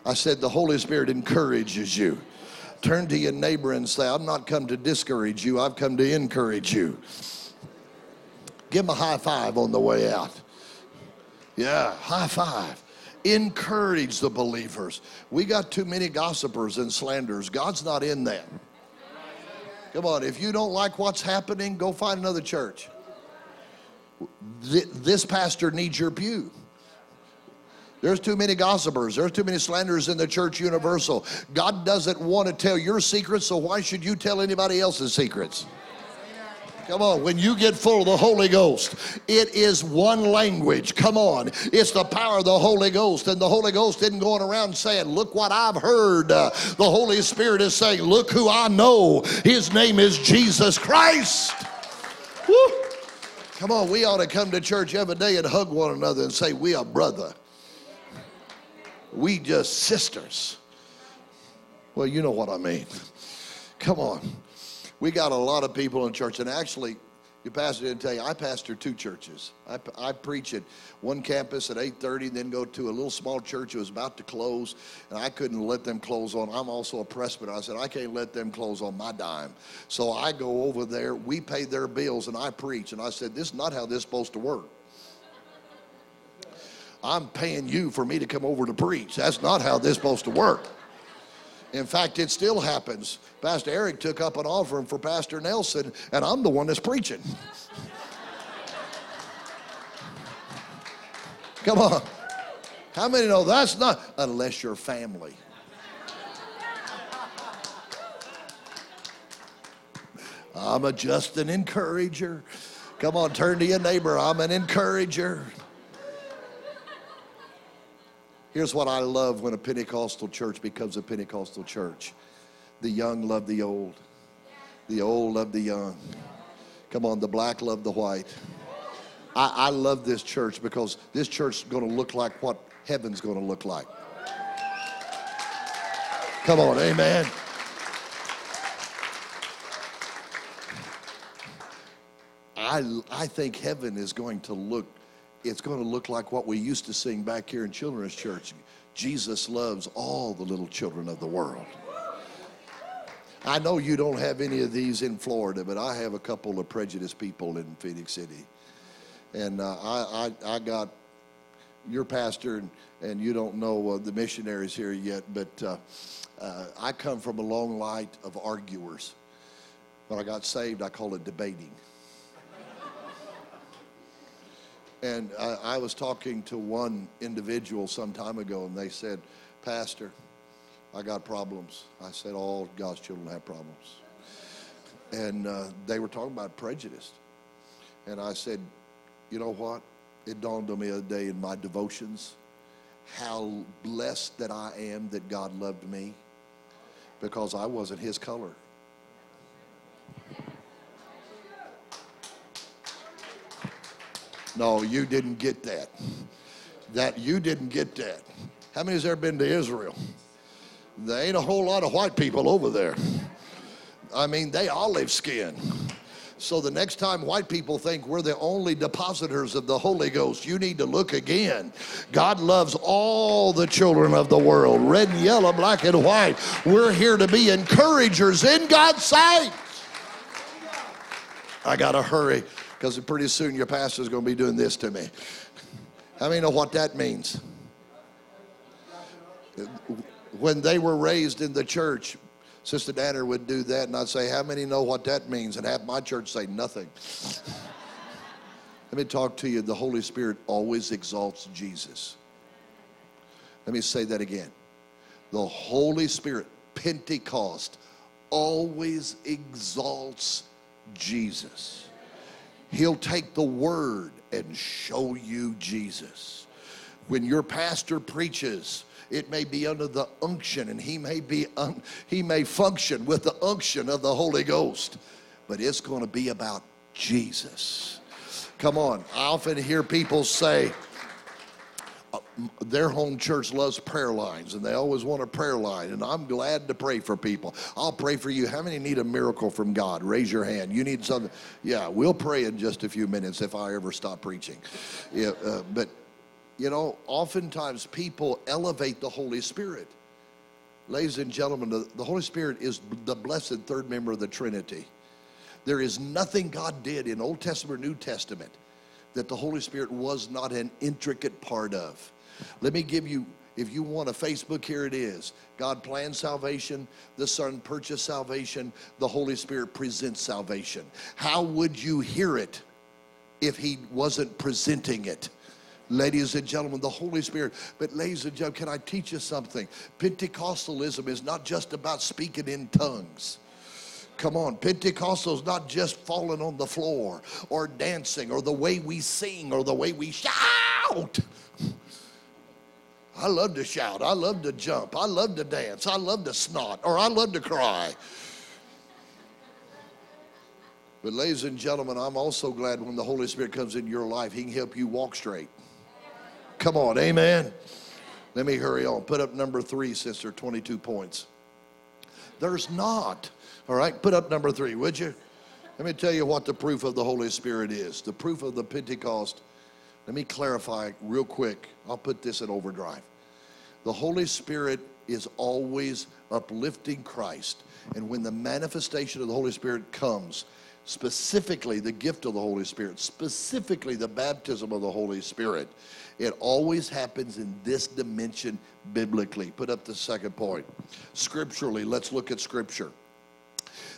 I said, the Holy Spirit encourages you. Turn to your neighbor and say, I've not come to discourage you, I've come to encourage you. Give him a high five on the way out. Yeah, high five encourage the believers. We got too many gossipers and slanders. God's not in that. Come on, if you don't like what's happening, go find another church. This pastor needs your pew. There's too many gossipers. There's too many slanders in the church universal. God doesn't want to tell your secrets, so why should you tell anybody else's secrets? Come on, when you get full of the Holy Ghost, it is one language. Come on, it's the power of the Holy Ghost. And the Holy Ghost isn't going around saying, Look what I've heard. Uh, the Holy Spirit is saying, Look who I know. His name is Jesus Christ. Woo. Come on, we ought to come to church every day and hug one another and say, We are brother. We just sisters. Well, you know what I mean. Come on. We got a lot of people in church, and actually, your pastor didn't tell you, I pastor two churches. I, I preach at one campus at 8.30, then go to a little small church that was about to close, and I couldn't let them close on. I'm also a presbyter. I said, I can't let them close on my dime. So I go over there, we pay their bills, and I preach. And I said, this is not how this is supposed to work. I'm paying you for me to come over to preach. That's not how this is supposed to work. In fact, it still happens. Pastor Eric took up an offering for Pastor Nelson, and I'm the one that's preaching. Come on. How many know that's not, unless you're family? I'm a just an encourager. Come on, turn to your neighbor. I'm an encourager. Here's what I love when a Pentecostal church becomes a Pentecostal church the young love the old, the old love the young. Come on, the black love the white. I, I love this church because this church is going to look like what heaven's going to look like. Come on, amen. I, I think heaven is going to look it's going to look like what we used to sing back here in Children's Church Jesus loves all the little children of the world. I know you don't have any of these in Florida, but I have a couple of prejudiced people in Phenix City. And uh, I, I, I, got your pastor, and, and you don't know uh, the missionaries here yet, but uh, uh I come from a long line of arguers. When I got saved, I call it debating. And I, I, was talking to one individual some time ago, and they said, Pastor, I got problems. I said, All God's children have problems. And uh, they were talking about prejudice. And I said, You know what? It dawned on me the other day in my devotions how blessed that I am that God loved me because I wasn't his color. No, you didn't get that. That you didn't get that. How many has ever been to Israel? There ain't a whole lot of white people over there. I mean, they olive skin. So the next time white people think we're the only depositors of the Holy Ghost, you need to look again. God loves all the children of the world, red and yellow, black and white. We're here to be encouragers in God's sight. I got to hurry because pretty soon your pastor's going to be doing this to me. How many know what that means? When they were raised in the church, Sister Danner would do that, and I'd say, How many know what that means? And have my church say nothing. [laughs] Let me talk to you. The Holy Spirit always exalts Jesus. Let me say that again. The Holy Spirit, Pentecost, always exalts Jesus. He'll take the word and show you Jesus. When your pastor preaches, it may be under the unction and he may be un, he may function with the unction of the Holy Ghost, but it's going to be about Jesus. Come on. I often hear people say, their home church loves prayer lines and they always want a prayer line and i'm glad to pray for people. I'll pray for you. How many need a miracle from god? Raise your hand. You need something? Yeah we'll pray in just a few minutes if i ever stop preaching. Yeah, uh, but you know, oftentimes people elevate the Holy Spirit. Ladies and gentlemen, the, the Holy Spirit is the blessed third member of the Trinity. There is nothing God did in Old Testament or New Testament that the Holy Spirit was not an intricate part of. Let me give you, if you want a Facebook, here it is. God planned salvation, the Son purchased salvation, the Holy Spirit presents salvation. How would you hear it if He wasn't presenting it? Ladies and gentlemen, the Holy Spirit. But, ladies and gentlemen, can I teach you something? Pentecostalism is not just about speaking in tongues. Come on, Pentecostal is not just falling on the floor or dancing or the way we sing or the way we shout. I love to shout. I love to jump. I love to dance. I love to snot or I love to cry. But, ladies and gentlemen, I'm also glad when the Holy Spirit comes into your life, He can help you walk straight. Come on, amen. Let me hurry on. Put up number three, sister, 22 points. There's not. All right, put up number three, would you? Let me tell you what the proof of the Holy Spirit is. The proof of the Pentecost. Let me clarify real quick. I'll put this in overdrive. The Holy Spirit is always uplifting Christ. And when the manifestation of the Holy Spirit comes, specifically the gift of the Holy Spirit, specifically the baptism of the Holy Spirit, it always happens in this dimension biblically. Put up the second point. Scripturally, let's look at Scripture.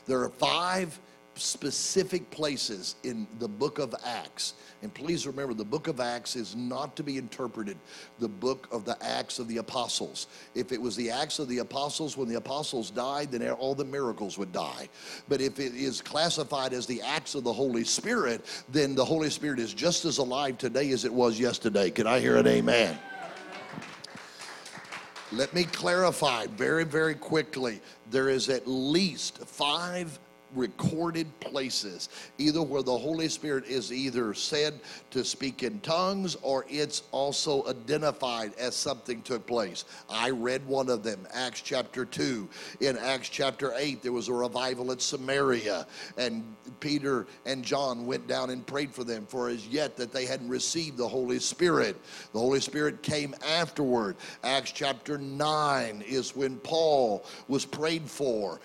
There are five specific places in the book of Acts. And please remember, the book of Acts is not to be interpreted the book of the Acts of the Apostles. If it was the Acts of the Apostles, when the apostles died, then all the miracles would die. But if it is classified as the Acts of the Holy Spirit, then the Holy Spirit is just as alive today as it was yesterday. Can I hear an amen? Let me clarify very, very quickly. There is at least five recorded places, either where the Holy Spirit is either said to speak in tongues or it's also identified as something took place. I read one of them, Acts chapter 2. In Acts chapter 8, there was a revival at Samaria, and Peter and John went down and prayed for them, for as yet that they hadn't received the Holy Spirit. The Holy Spirit came afterward. Acts chapter 9 is when Paul was prayed for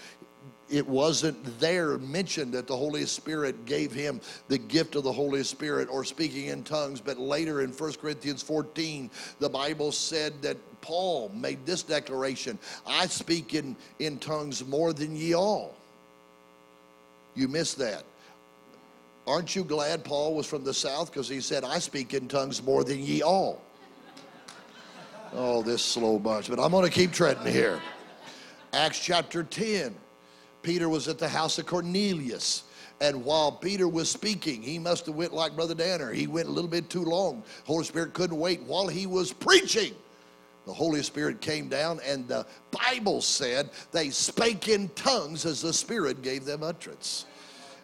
it wasn't there mentioned that the Holy Spirit gave him the gift of the Holy Spirit or speaking in tongues, but later in 1 Corinthians 14, the Bible said that Paul made this declaration I speak in, in tongues more than ye all. You missed that. Aren't you glad Paul was from the South? Because he said, I speak in tongues more than ye all. Oh, this slow bunch, but I'm going to keep treading here. Acts chapter 10. Peter was at the house of Cornelius. And while Peter was speaking, he must have went like Brother Danner. He went a little bit too long. Holy Spirit couldn't wait. While he was preaching, the Holy Spirit came down, and the Bible said they spake in tongues as the Spirit gave them utterance.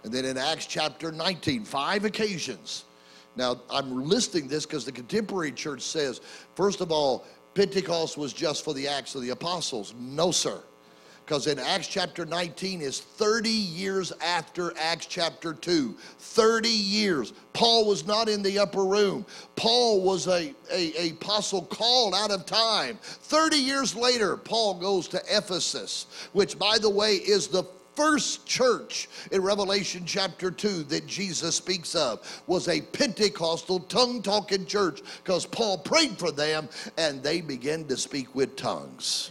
And then in Acts chapter 19, five occasions, Now, I'm listing this because the contemporary church says, first of all, Pentecost was just for the Acts of the Apostles. No, sir. Because in Acts chapter 19 is 30 years after Acts chapter 2. 30 years. Paul was not in the upper room. Paul was a, a, a apostle called out of time. 30 years later, Paul goes to Ephesus, which by the way is the first church in Revelation chapter 2 that Jesus speaks of was a Pentecostal tongue talking church because Paul prayed for them and they began to speak with tongues.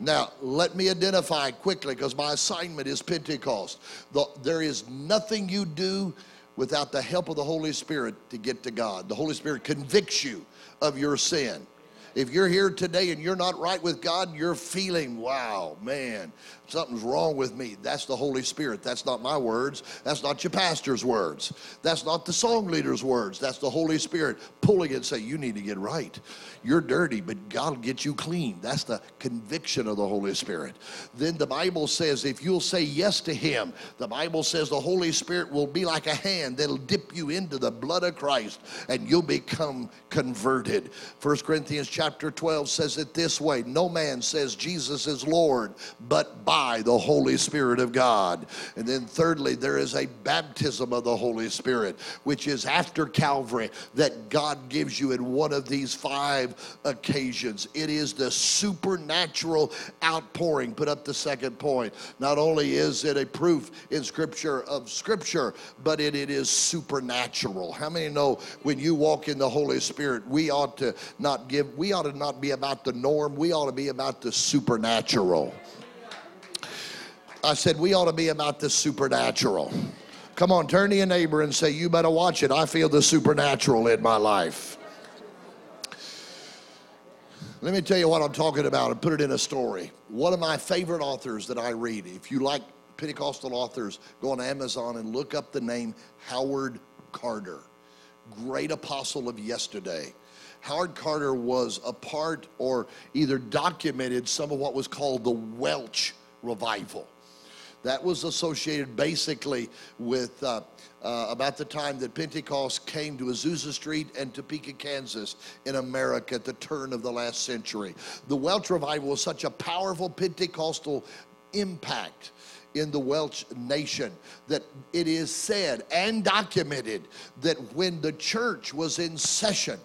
Now, let me identify quickly because my assignment is Pentecost. The, there is nothing you do without the help of the Holy Spirit to get to God. The Holy Spirit convicts you of your sin. If you're here today and you're not right with God, you're feeling, wow, man, something's wrong with me. That's the Holy Spirit. That's not my words. That's not your pastor's words. That's not the song leader's words. That's the Holy Spirit pulling it and say, you need to get right. You're dirty, but God will get you clean. That's the conviction of the Holy Spirit. Then the Bible says, if you'll say yes to Him, the Bible says the Holy Spirit will be like a hand that'll dip you into the blood of Christ and you'll become converted. 1 Corinthians chapter 12 says it this way No man says Jesus is Lord, but by the Holy Spirit of God. And then, thirdly, there is a baptism of the Holy Spirit, which is after Calvary, that God gives you in one of these five occasions. It is the supernatural outpouring. Put up the second point. Not only is it a proof in Scripture of Scripture, but it, it is supernatural. How many know when you walk in the Holy Spirit, we ought to not give, we ought to not be about the norm, we ought to be about the supernatural. I said, we ought to be about the supernatural. Come on, turn to your neighbor and say, You better watch it. I feel the supernatural in my life. Let me tell you what I'm talking about and put it in a story. One of my favorite authors that I read, if you like Pentecostal authors, go on Amazon and look up the name Howard Carter, great apostle of yesterday. Howard Carter was a part or either documented some of what was called the Welsh revival. That was associated basically with uh, uh, about the time that Pentecost came to Azusa Street and Topeka, Kansas, in America at the turn of the last century. The Welsh revival was such a powerful Pentecostal impact in the Welsh nation that it is said and documented that when the church was in session,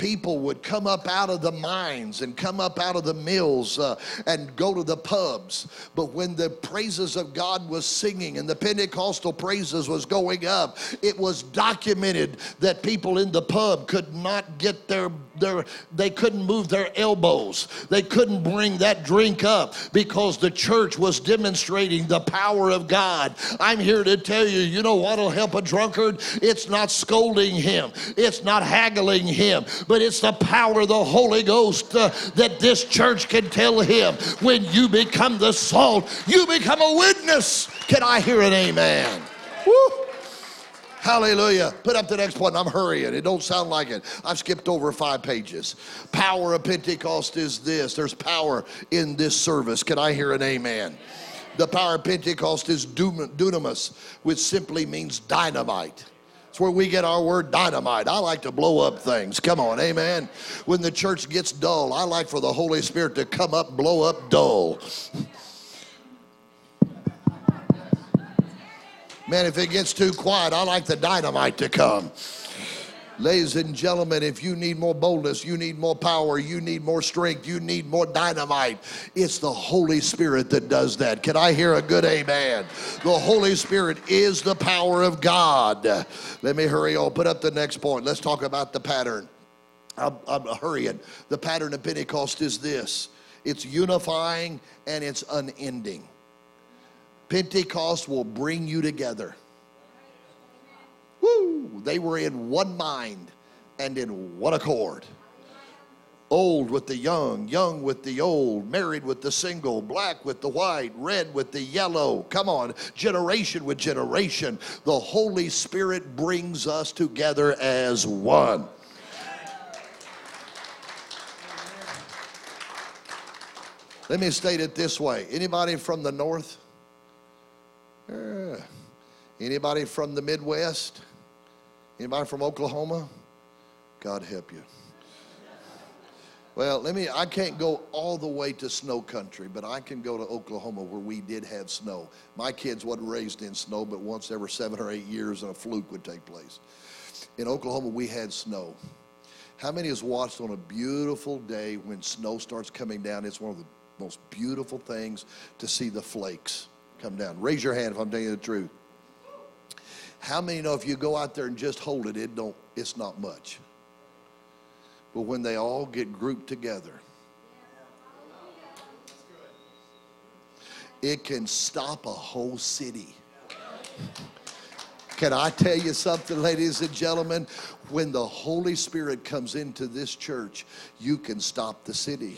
people would come up out of the mines and come up out of the mills uh, and go to the pubs. But when the praises of God was singing and the Pentecostal praises was going up, it was documented that people in the pub could not get their their, they couldn't move their elbows. They couldn't bring that drink up because the church was demonstrating the power of God. I'm here to tell you, you know what'll help a drunkard? It's not scolding him, it's not haggling him, but it's the power of the Holy Ghost uh, that this church can tell him. When you become the salt, you become a witness. Can I hear an amen? Woo! Hallelujah. Put up the next one. I'm hurrying. It don't sound like it. I've skipped over five pages. Power of Pentecost is this. There's power in this service. Can I hear an amen? The power of Pentecost is dunamis, which simply means dynamite. It's where we get our word dynamite. I like to blow up things. Come on, amen. When the church gets dull, I like for the Holy Spirit to come up, blow up dull. Man, if it gets too quiet, I like the dynamite to come. Ladies and gentlemen, if you need more boldness, you need more power, you need more strength, you need more dynamite, it's the Holy Spirit that does that. Can I hear a good amen? The Holy Spirit is the power of God. Let me hurry on. Put up the next point. Let's talk about the pattern. I'm, I'm hurrying. The pattern of Pentecost is this it's unifying and it's unending. Pentecost will bring you together. Woo! They were in one mind and in one accord. Old with the young, young with the old, married with the single, black with the white, red with the yellow. Come on, generation with generation. The Holy Spirit brings us together as one. Let me state it this way. Anybody from the north? Uh, anybody from the Midwest? Anybody from Oklahoma? God help you. Well, let me, I can't go all the way to snow country, but I can go to Oklahoma where we did have snow. My kids wasn't raised in snow, but once every seven or eight years, and a fluke would take place. In Oklahoma, we had snow. How many has watched on a beautiful day when snow starts coming down? It's one of the most beautiful things to see the flakes come down. Raise your hand if I'm telling you the truth. How many know if you go out there and just hold it, it don't, it's not much. But when they all get grouped together, it can stop a whole city. Can I tell you something, ladies and gentlemen? When the Holy Spirit comes into this church, you can stop the city.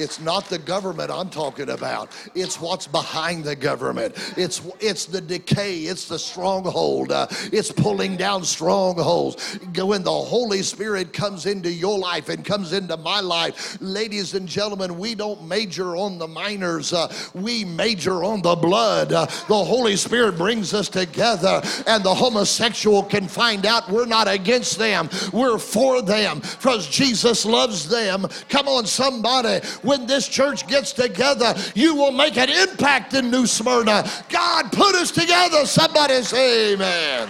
It's not the government I'm talking about. It's what's behind the government. It's it's the decay. It's the stronghold. Uh, it's pulling down strongholds. When the Holy Spirit comes into your life and comes into my life, ladies and gentlemen, we don't major on the minors. Uh, we major on the blood. Uh, the Holy Spirit brings us together, and the homosexual can find out we're not against them. We're for them because Jesus loves them. Come on, somebody when this church gets together, you will make an impact in New Smyrna. God put us together. Somebody say amen.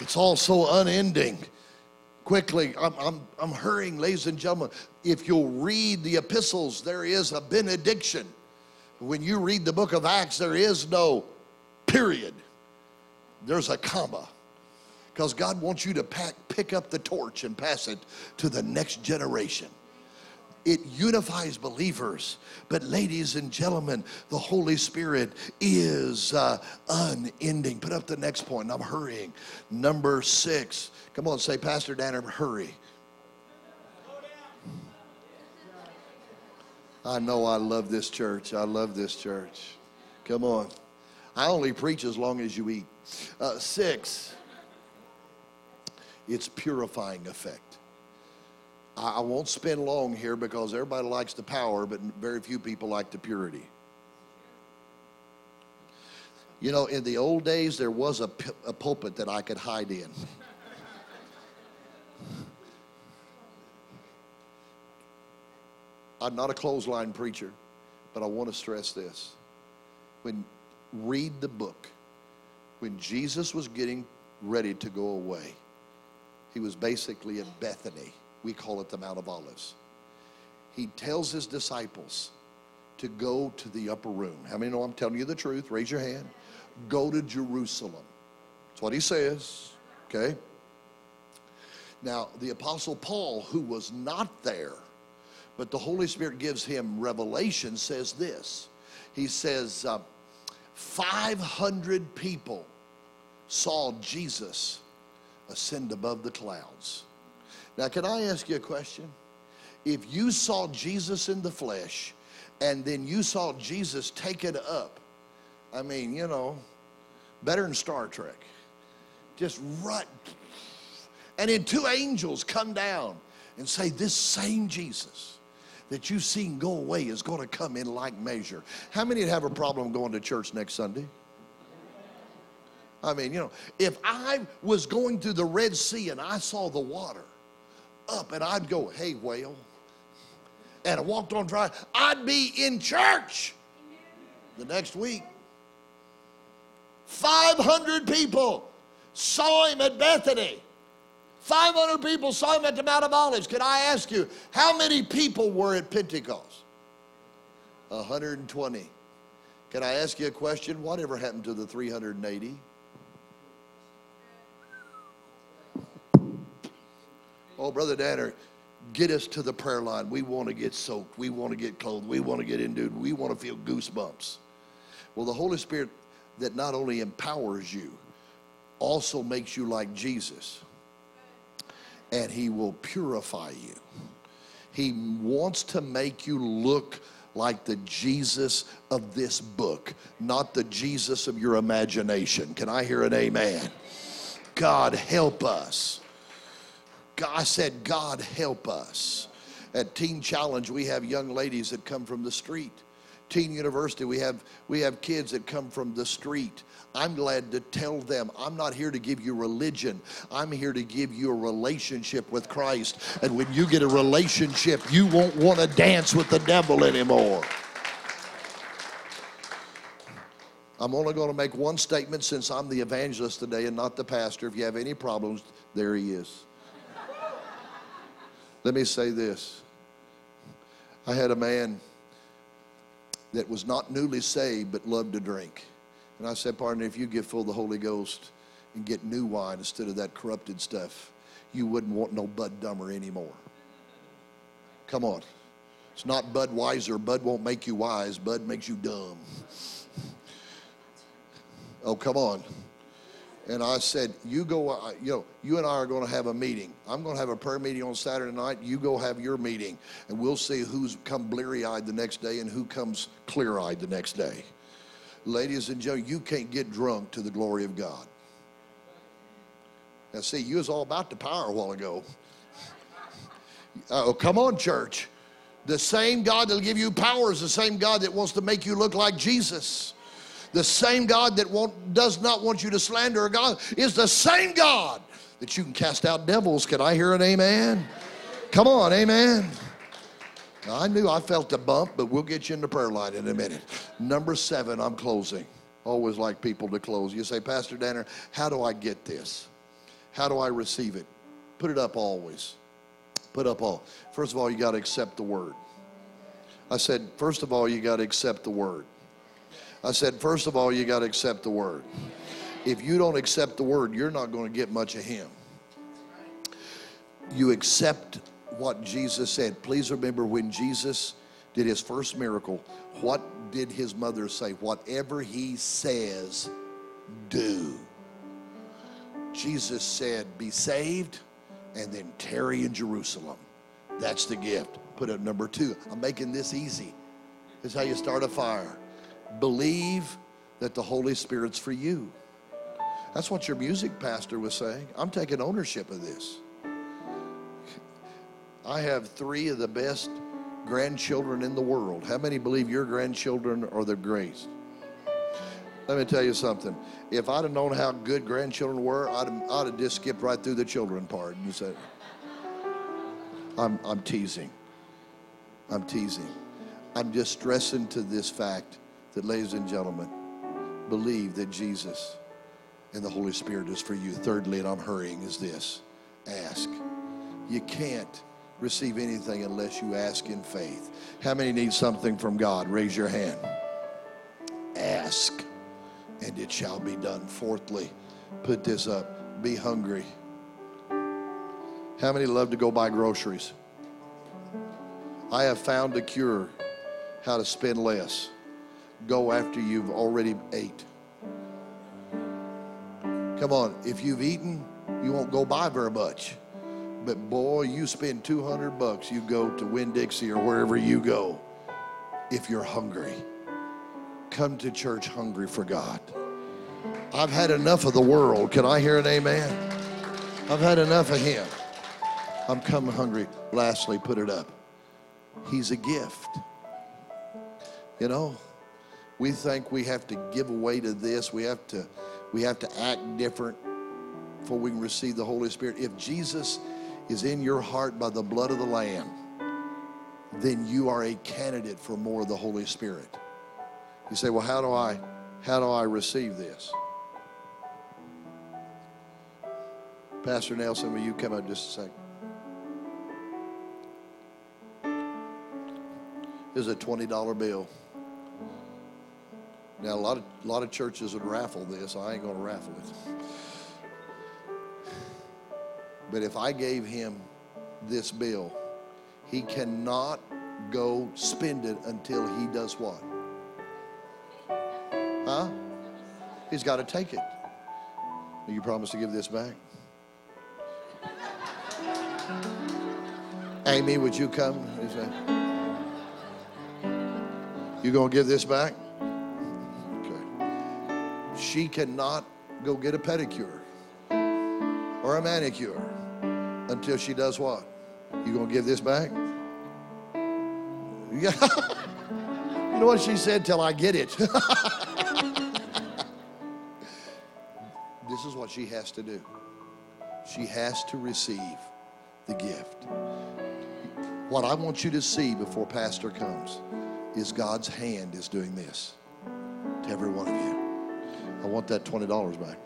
It's also unending. Quickly, I'm, I'm, I'm hurrying, ladies and gentlemen. If you'll read the epistles, there is a benediction. When you read the book of Acts, there is no period, there's a comma because God wants you to pack, pick up the torch and pass it to the next generation. It unifies believers. But, ladies and gentlemen, the Holy Spirit is uh, unending. Put up the next point. I'm hurrying. Number six. Come on, say, Pastor Danner, hurry. I know I love this church. I love this church. Come on. I only preach as long as you eat. Uh, six its purifying effect. I won't spend long here because everybody likes the power, but very few people like the purity. You know, in the old days, there was a, a pulpit that I could hide in. I'm not a clothesline preacher, but I want to stress this. When read the book, when Jesus was getting ready to go away, he was basically at Bethany. We call it the Mount of Olives. He tells his disciples to go to the upper room. How many know I'm telling you the truth? Raise your hand. Go to Jerusalem. That's what he says. Okay? Now, the Apostle Paul, who was not there, but the Holy Spirit gives him revelation, says this. He says, uh, 500 people saw Jesus ascend above the clouds. Now, can I ask you a question? If you saw Jesus in the flesh and then you saw Jesus taken up, I mean, you know, better than Star Trek. Just run. And then two angels come down and say, This same Jesus that you've seen go away is going to come in like measure. How many have a problem going to church next Sunday? I mean, you know, if I was going through the Red Sea and I saw the water up and I'd go, hey, whale, and I walked on dry, I'd be in church the next week. 500 people saw him at Bethany. 500 people saw him at the Mount of Olives. Can I ask you, how many people were at Pentecost? 120. Can I ask you a question? Whatever happened to the 380? Oh, Brother Danner, get us to the prayer line. We want to get soaked. We want to get clothed. We want to get into We want to feel goosebumps. Well, the Holy Spirit that not only empowers you, also makes you like Jesus. And He will purify you. He wants to make you look like the Jesus of this book, not the Jesus of your imagination. Can I hear an amen? God, help us. I said, God help us. At Teen Challenge, we have young ladies that come from the street. teen university, we have, we have kids that come from the street. I'm glad to tell them I'm not here to give you religion. I'm here to give you a relationship with Christ. And when you get a relationship, you won't want to dance with the devil anymore. I'm only going to make one statement since I'm the evangelist today and not the pastor. If you have any problems, there he is. Let me say this. I had a man that was not newly saved but loved to drink. And I said, partner, if you get full of the Holy Ghost and get new wine instead of that corrupted stuff, you wouldn't want no Bud Dummer anymore. Come on. It's not Bud Wiser. Bud won't make you wise. Bud makes you dumb. Oh, come on. And I said, you go, uh, you know, you and I are going to have a meeting. I'm going to have a prayer meeting on Saturday night. You go have your meeting, and we'll see who's come bleary eyed the next day and who comes clear eyed the next day. Ladies and gentlemen, you can't get drunk to the glory of God. Now, see, you was all about the power a while ago. Oh, come on, church. The same God that'll give you power is the same God that wants to make you look like Jesus. The same God that won't, does not want you to slander a God is the same God that you can cast out devils. Can I hear an amen? Come on, amen. I knew I felt the bump, but we'll get you in the prayer line in a minute. Number seven, I'm closing. Always like people to close. You say, Pastor Danner, how do I get this? How do I receive it? Put it up always. Put up all. First of all, you got to accept the word. I said, first of all, you got to accept the word. I said, first of all, you got to accept the word. If you don't accept the word, you're not going to get much of him. You accept what Jesus said. Please remember when Jesus did his first miracle, what did his mother say? Whatever he says, do. Jesus said, Be saved and then tarry in Jerusalem. That's the gift. Put up number two. I'm making this easy. This is how you start a fire. Believe that the Holy Spirit's for you. That's what your music pastor was saying. I'm taking ownership of this. I have three of the best grandchildren in the world. How many believe your grandchildren are the greatest? Let me tell you something. If I'd have known how good grandchildren were, I'd have, I'd have just skipped right through the children part and said, I'm, I'm teasing. I'm teasing. I'm just stressing to this fact that, ladies and gentlemen, believe that Jesus and the Holy Spirit is for you. Thirdly, and I'm hurrying, is this ask. You can't receive anything unless you ask in faith. How many need something from God? Raise your hand. Ask, and it shall be done. Fourthly, put this up be hungry. How many love to go buy groceries? I have found a cure how to spend less. Go after you've already ate. Come on, if you've eaten, you won't go buy very much. But boy, you spend 200 bucks, you go to Winn Dixie or wherever you go if you're hungry. Come to church hungry for God. I've had enough of the world. Can I hear an amen? I've had enough of Him. I'm coming hungry. Lastly, put it up. He's a gift. You know, we think we have to give away to this. We have to, we have to act different before we can receive the Holy Spirit. If Jesus is in your heart by the blood of the Lamb, then you are a candidate for more of the Holy Spirit. You say, well, how do I, how do I receive this? Pastor Nelson, will you come up just a second? Here's a $20 bill. Now, a lot of, a lot of churches would raffle this. I ain't going to raffle it. But if I gave him this bill, he cannot go spend it until he does what? Huh? He's got to take it. You promise to give this back? Amy, would you come? You gonna give this back? She cannot go get a pedicure or a manicure until she does what? You gonna give this back? [laughs] You know what she said? Till I get it. [laughs] this is what she has to do. She has to receive the gift. What I want you to see before Pastor comes is God's hand is doing this to every one of you. I want that $20 back.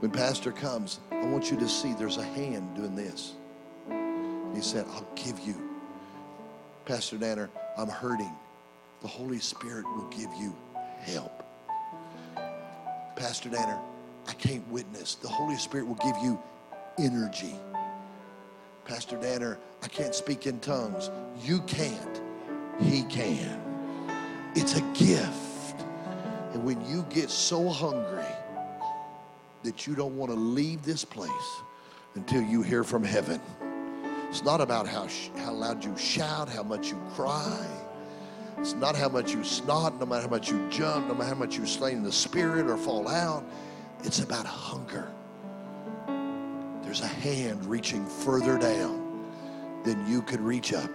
When Pastor comes, I want you to see there's a hand doing this. He said, I'll give you. Pastor Danner, I'm hurting. The Holy Spirit will give you help. Pastor Danner, I can't witness. The Holy Spirit will give you energy. Pastor Danner, I can't speak in tongues. You can't. He can. It's a gift. And when you get so hungry that you don't want to leave this place until you hear from heaven, it's not about how, how loud you shout, how much you cry. It's not how much you snot, no matter how much you jump, no matter how much you slain in the spirit or fall out. It's about hunger. There's a hand reaching further down than you could reach up.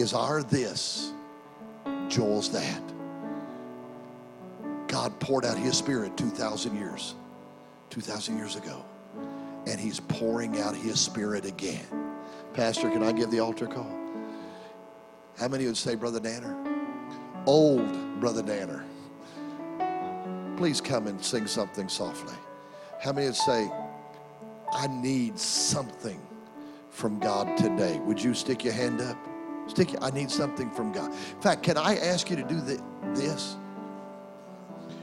Is our this, Joel's that. God poured out his spirit 2,000 years, 2,000 years ago. And he's pouring out his spirit again. Pastor, can I give the altar call? How many would say, Brother Danner? Old Brother Danner. Please come and sing something softly. How many would say, I need something from God today? Would you stick your hand up? Stick I need something from God. In fact, can I ask you to do the, this?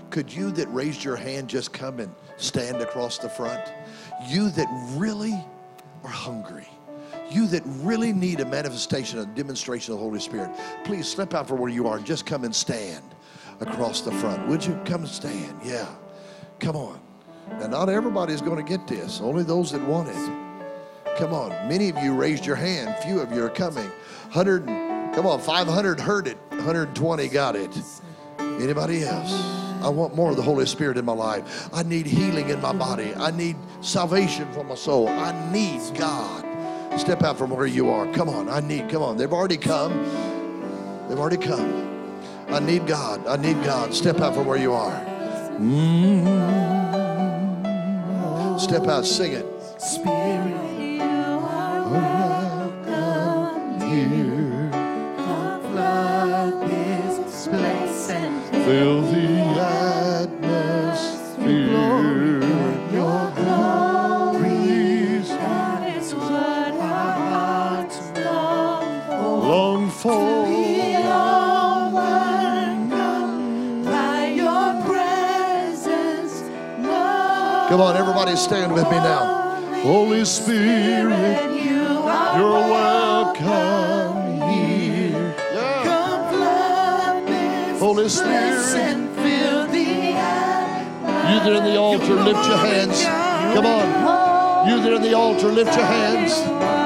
Could you that raised your hand just come and stand across the front? You that really are hungry. You that really need a manifestation, a demonstration of the Holy Spirit, please step out from where you are and just come and stand across the front. Would you come and stand? Yeah. Come on. Now, not everybody's going to get this, only those that want it. Come on. Many of you raised your hand, few of you are coming. 100, come on, 500 heard it, 120 got it. Anybody else? I want more of the Holy Spirit in my life. I need healing in my body. I need salvation for my soul. I need God. Step out from where you are. Come on. I need, come on. They've already come. They've already come. I need God. I need God. Step out from where you are. Mm-hmm. Step out. Sing it. Spirit, Come on, everybody, stand with me now. Holy Spirit, you're welcome here. Come flood this Holy place Spirit. and fill the atmosphere. You that are in the altar, lift your hands. Come on. You there in the altar, lift your hands.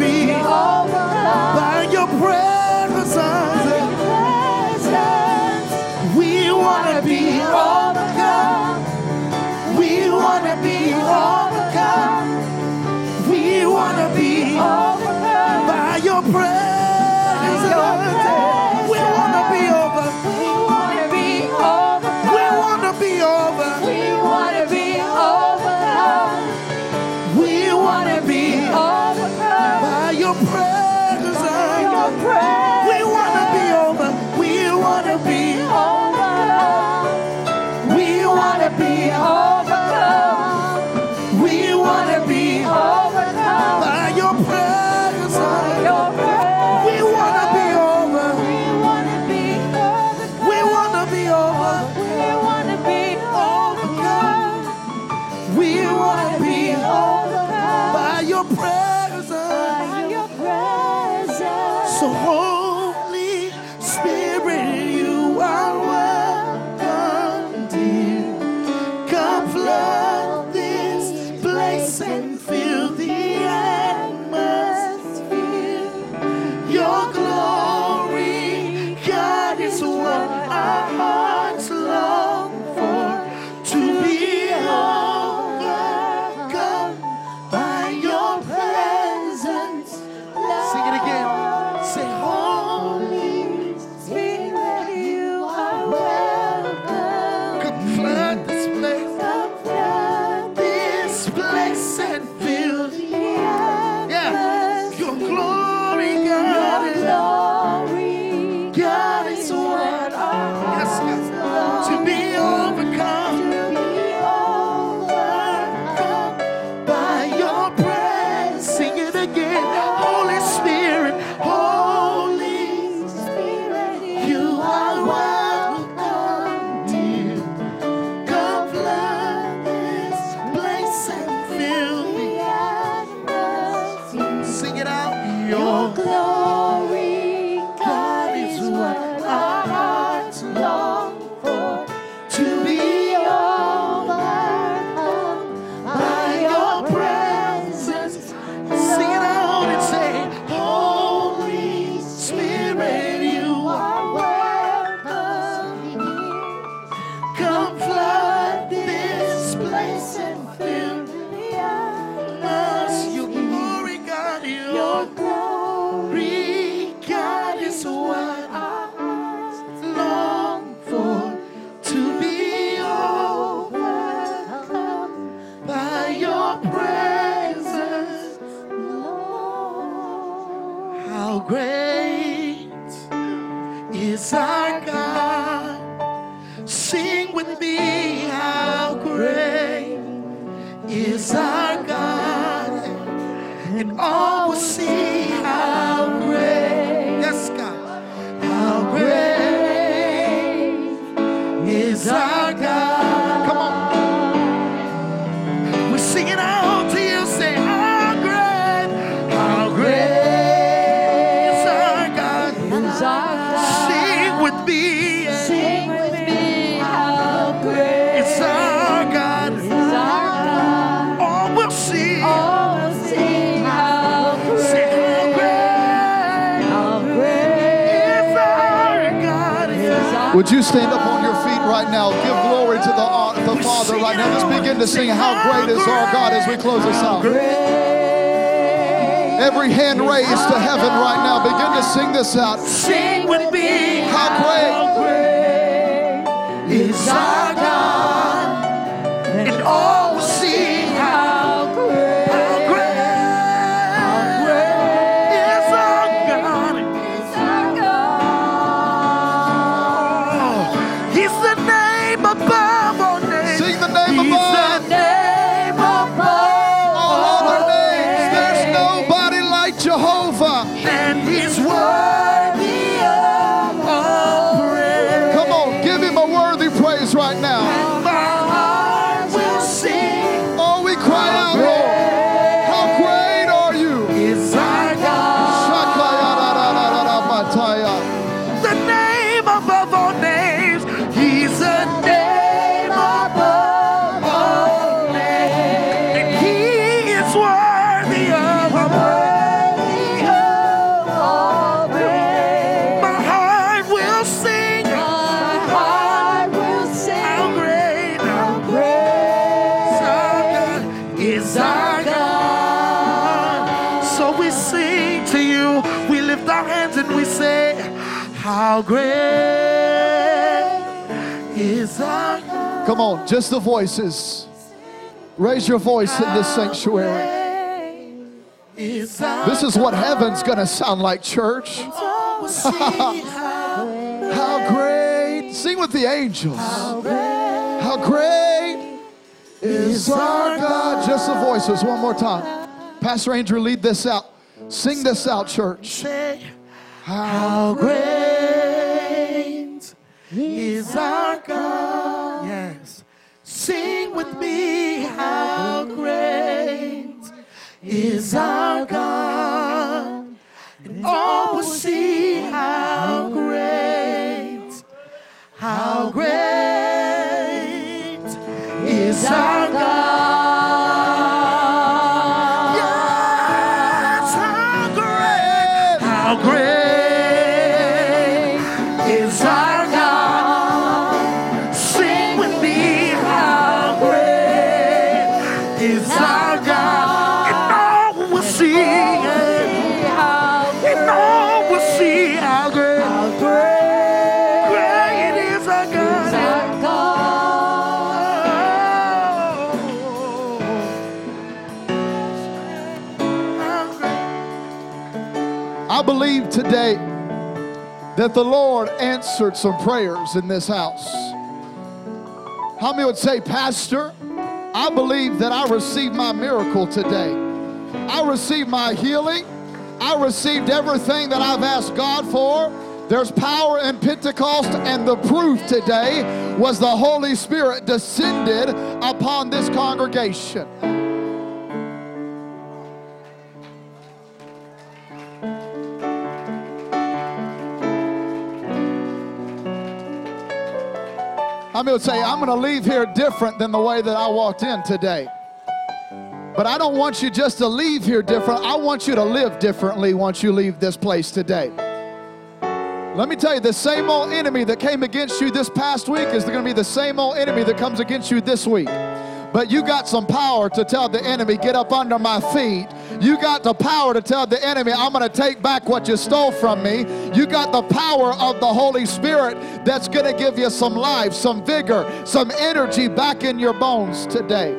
Be we close this out. Every hand raised to heaven right now. Begin to sing this out. Sing with me, How great Come on, just the voices. Raise your voice in this sanctuary. This is what heaven's gonna sound like, church. [laughs] How great. Sing with the angels. How great is our God. Just the voices one more time. Pastor Andrew, lead this out. Sing this out, church. How great is our God. Sing with me, how great is our God. And all today that the Lord answered some prayers in this house. How many would say, Pastor, I believe that I received my miracle today. I received my healing. I received everything that I've asked God for. There's power in Pentecost, and the proof today was the Holy Spirit descended upon this congregation. I mean, to say, I'm going to leave here different than the way that I walked in today. But I don't want you just to leave here different. I want you to live differently once you leave this place today. Let me tell you, the same old enemy that came against you this past week is going to be the same old enemy that comes against you this week. But you got some power to tell the enemy, get up under my feet. You got the power to tell the enemy, I'm going to take back what you stole from me. You got the power of the Holy Spirit that's going to give you some life, some vigor, some energy back in your bones today.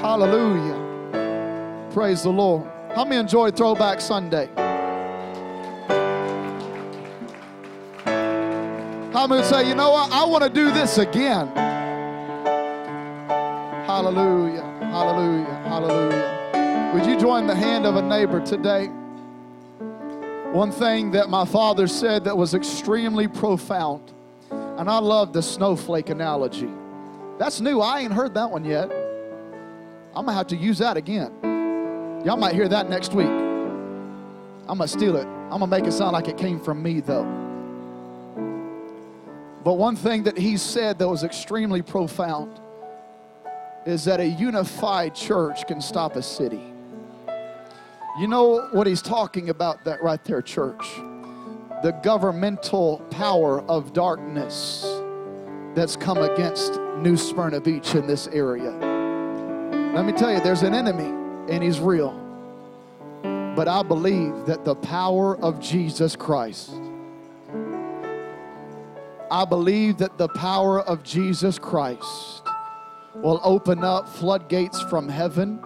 Hallelujah. Praise the Lord. How many enjoy Throwback Sunday? How many say, you know what? I want to do this again. Hallelujah. Hallelujah. Hallelujah. Would you join the hand of a neighbor today? One thing that my father said that was extremely profound, and I love the snowflake analogy. That's new. I ain't heard that one yet. I'm going to have to use that again. Y'all might hear that next week. I'm going to steal it. I'm going to make it sound like it came from me, though. But one thing that he said that was extremely profound is that a unified church can stop a city. You know what he's talking about that right there, church? The governmental power of darkness that's come against New Smyrna Beach in this area. Let me tell you, there's an enemy and he's real. But I believe that the power of Jesus Christ, I believe that the power of Jesus Christ will open up floodgates from heaven.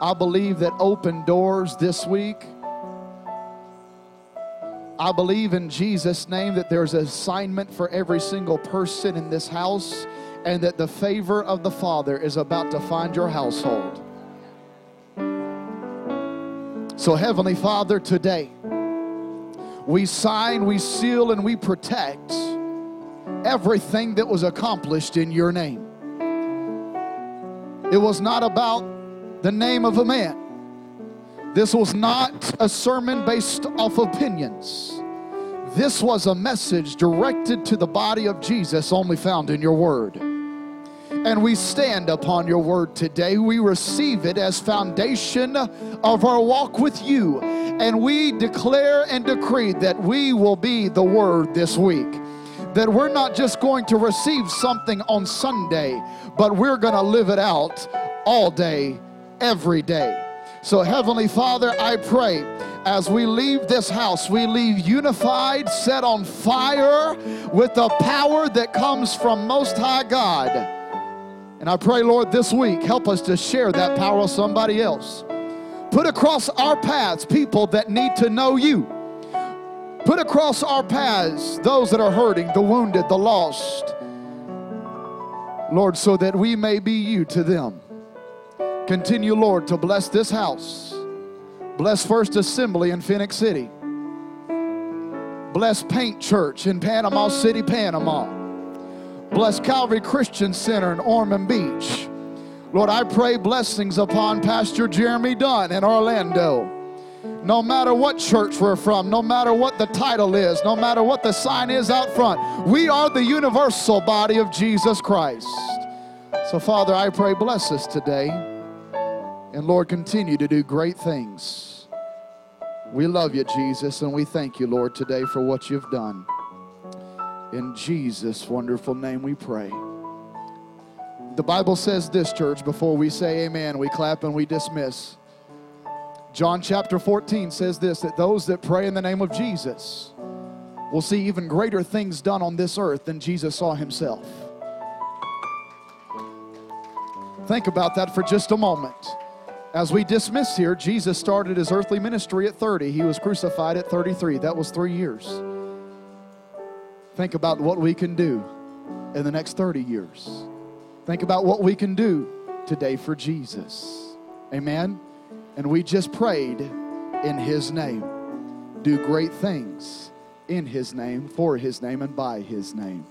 I believe that open doors this week. I believe in Jesus' name that there's assignment for every single person in this house and that the favor of the Father is about to find your household. So, Heavenly Father, today we sign, we seal, and we protect everything that was accomplished in your name. It was not about the name of a man. This was not a sermon based off opinions. This was a message directed to the body of Jesus, only found in your word. And we stand upon your word today. We receive it as foundation of our walk with you. And we declare and decree that we will be the word this week that we're not just going to receive something on Sunday, but we're going to live it out all day, every day. So, Heavenly Father, I pray as we leave this house, we leave unified, set on fire with the power that comes from Most High God. And I pray, Lord, this week, help us to share that power with somebody else. Put across our paths people that need to know you. Put across our paths those that are hurting, the wounded, the lost. Lord, so that we may be you to them. Continue, Lord, to bless this house. Bless First Assembly in Phenix City. Bless Paint Church in Panama City, Panama. Bless Calvary Christian Center in Ormond Beach. Lord, I pray blessings upon Pastor Jeremy Dunn in Orlando. No matter what church we're from, no matter what the title is, no matter what the sign is out front, we are the universal body of Jesus Christ. So, Father, I pray, bless us today. And Lord, continue to do great things. We love you, Jesus, and we thank you, Lord, today for what you've done. In Jesus' wonderful name we pray. The Bible says this, church, before we say amen, we clap and we dismiss. John chapter 14 says this that those that pray in the name of Jesus will see even greater things done on this earth than Jesus saw himself. Think about that for just a moment. As we dismiss here, Jesus started his earthly ministry at 30. He was crucified at 33. That was three years. Think about what we can do in the next 30 years. Think about what we can do today for Jesus. Amen. And we just prayed in His name. Do great things in His name, for His name, and by His name.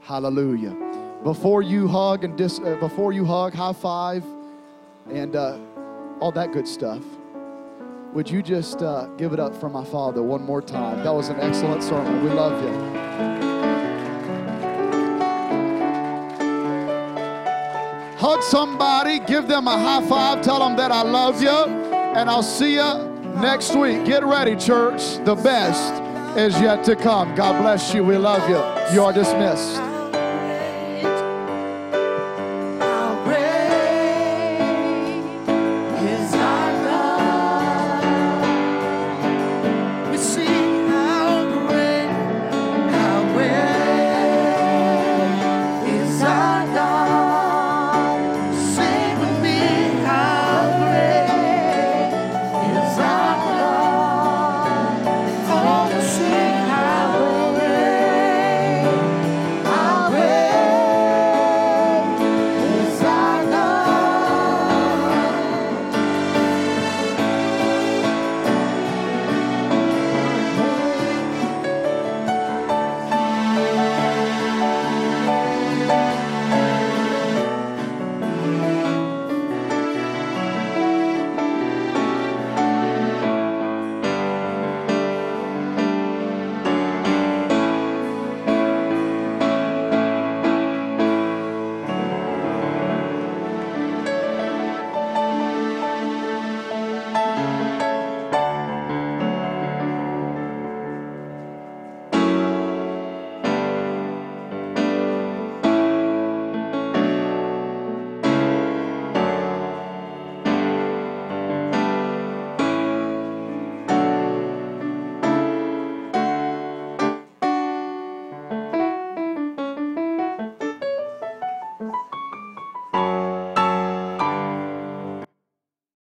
Hallelujah. Before you hug and dis, uh, before you hug, high five, and uh, all that good stuff. Would you just uh, give it up for my father one more time? That was an excellent sermon. We love you. Hug somebody, give them a high five, tell them that I love you, and I'll see you next week. Get ready, church. The best is yet to come. God bless you. We love you. You are dismissed.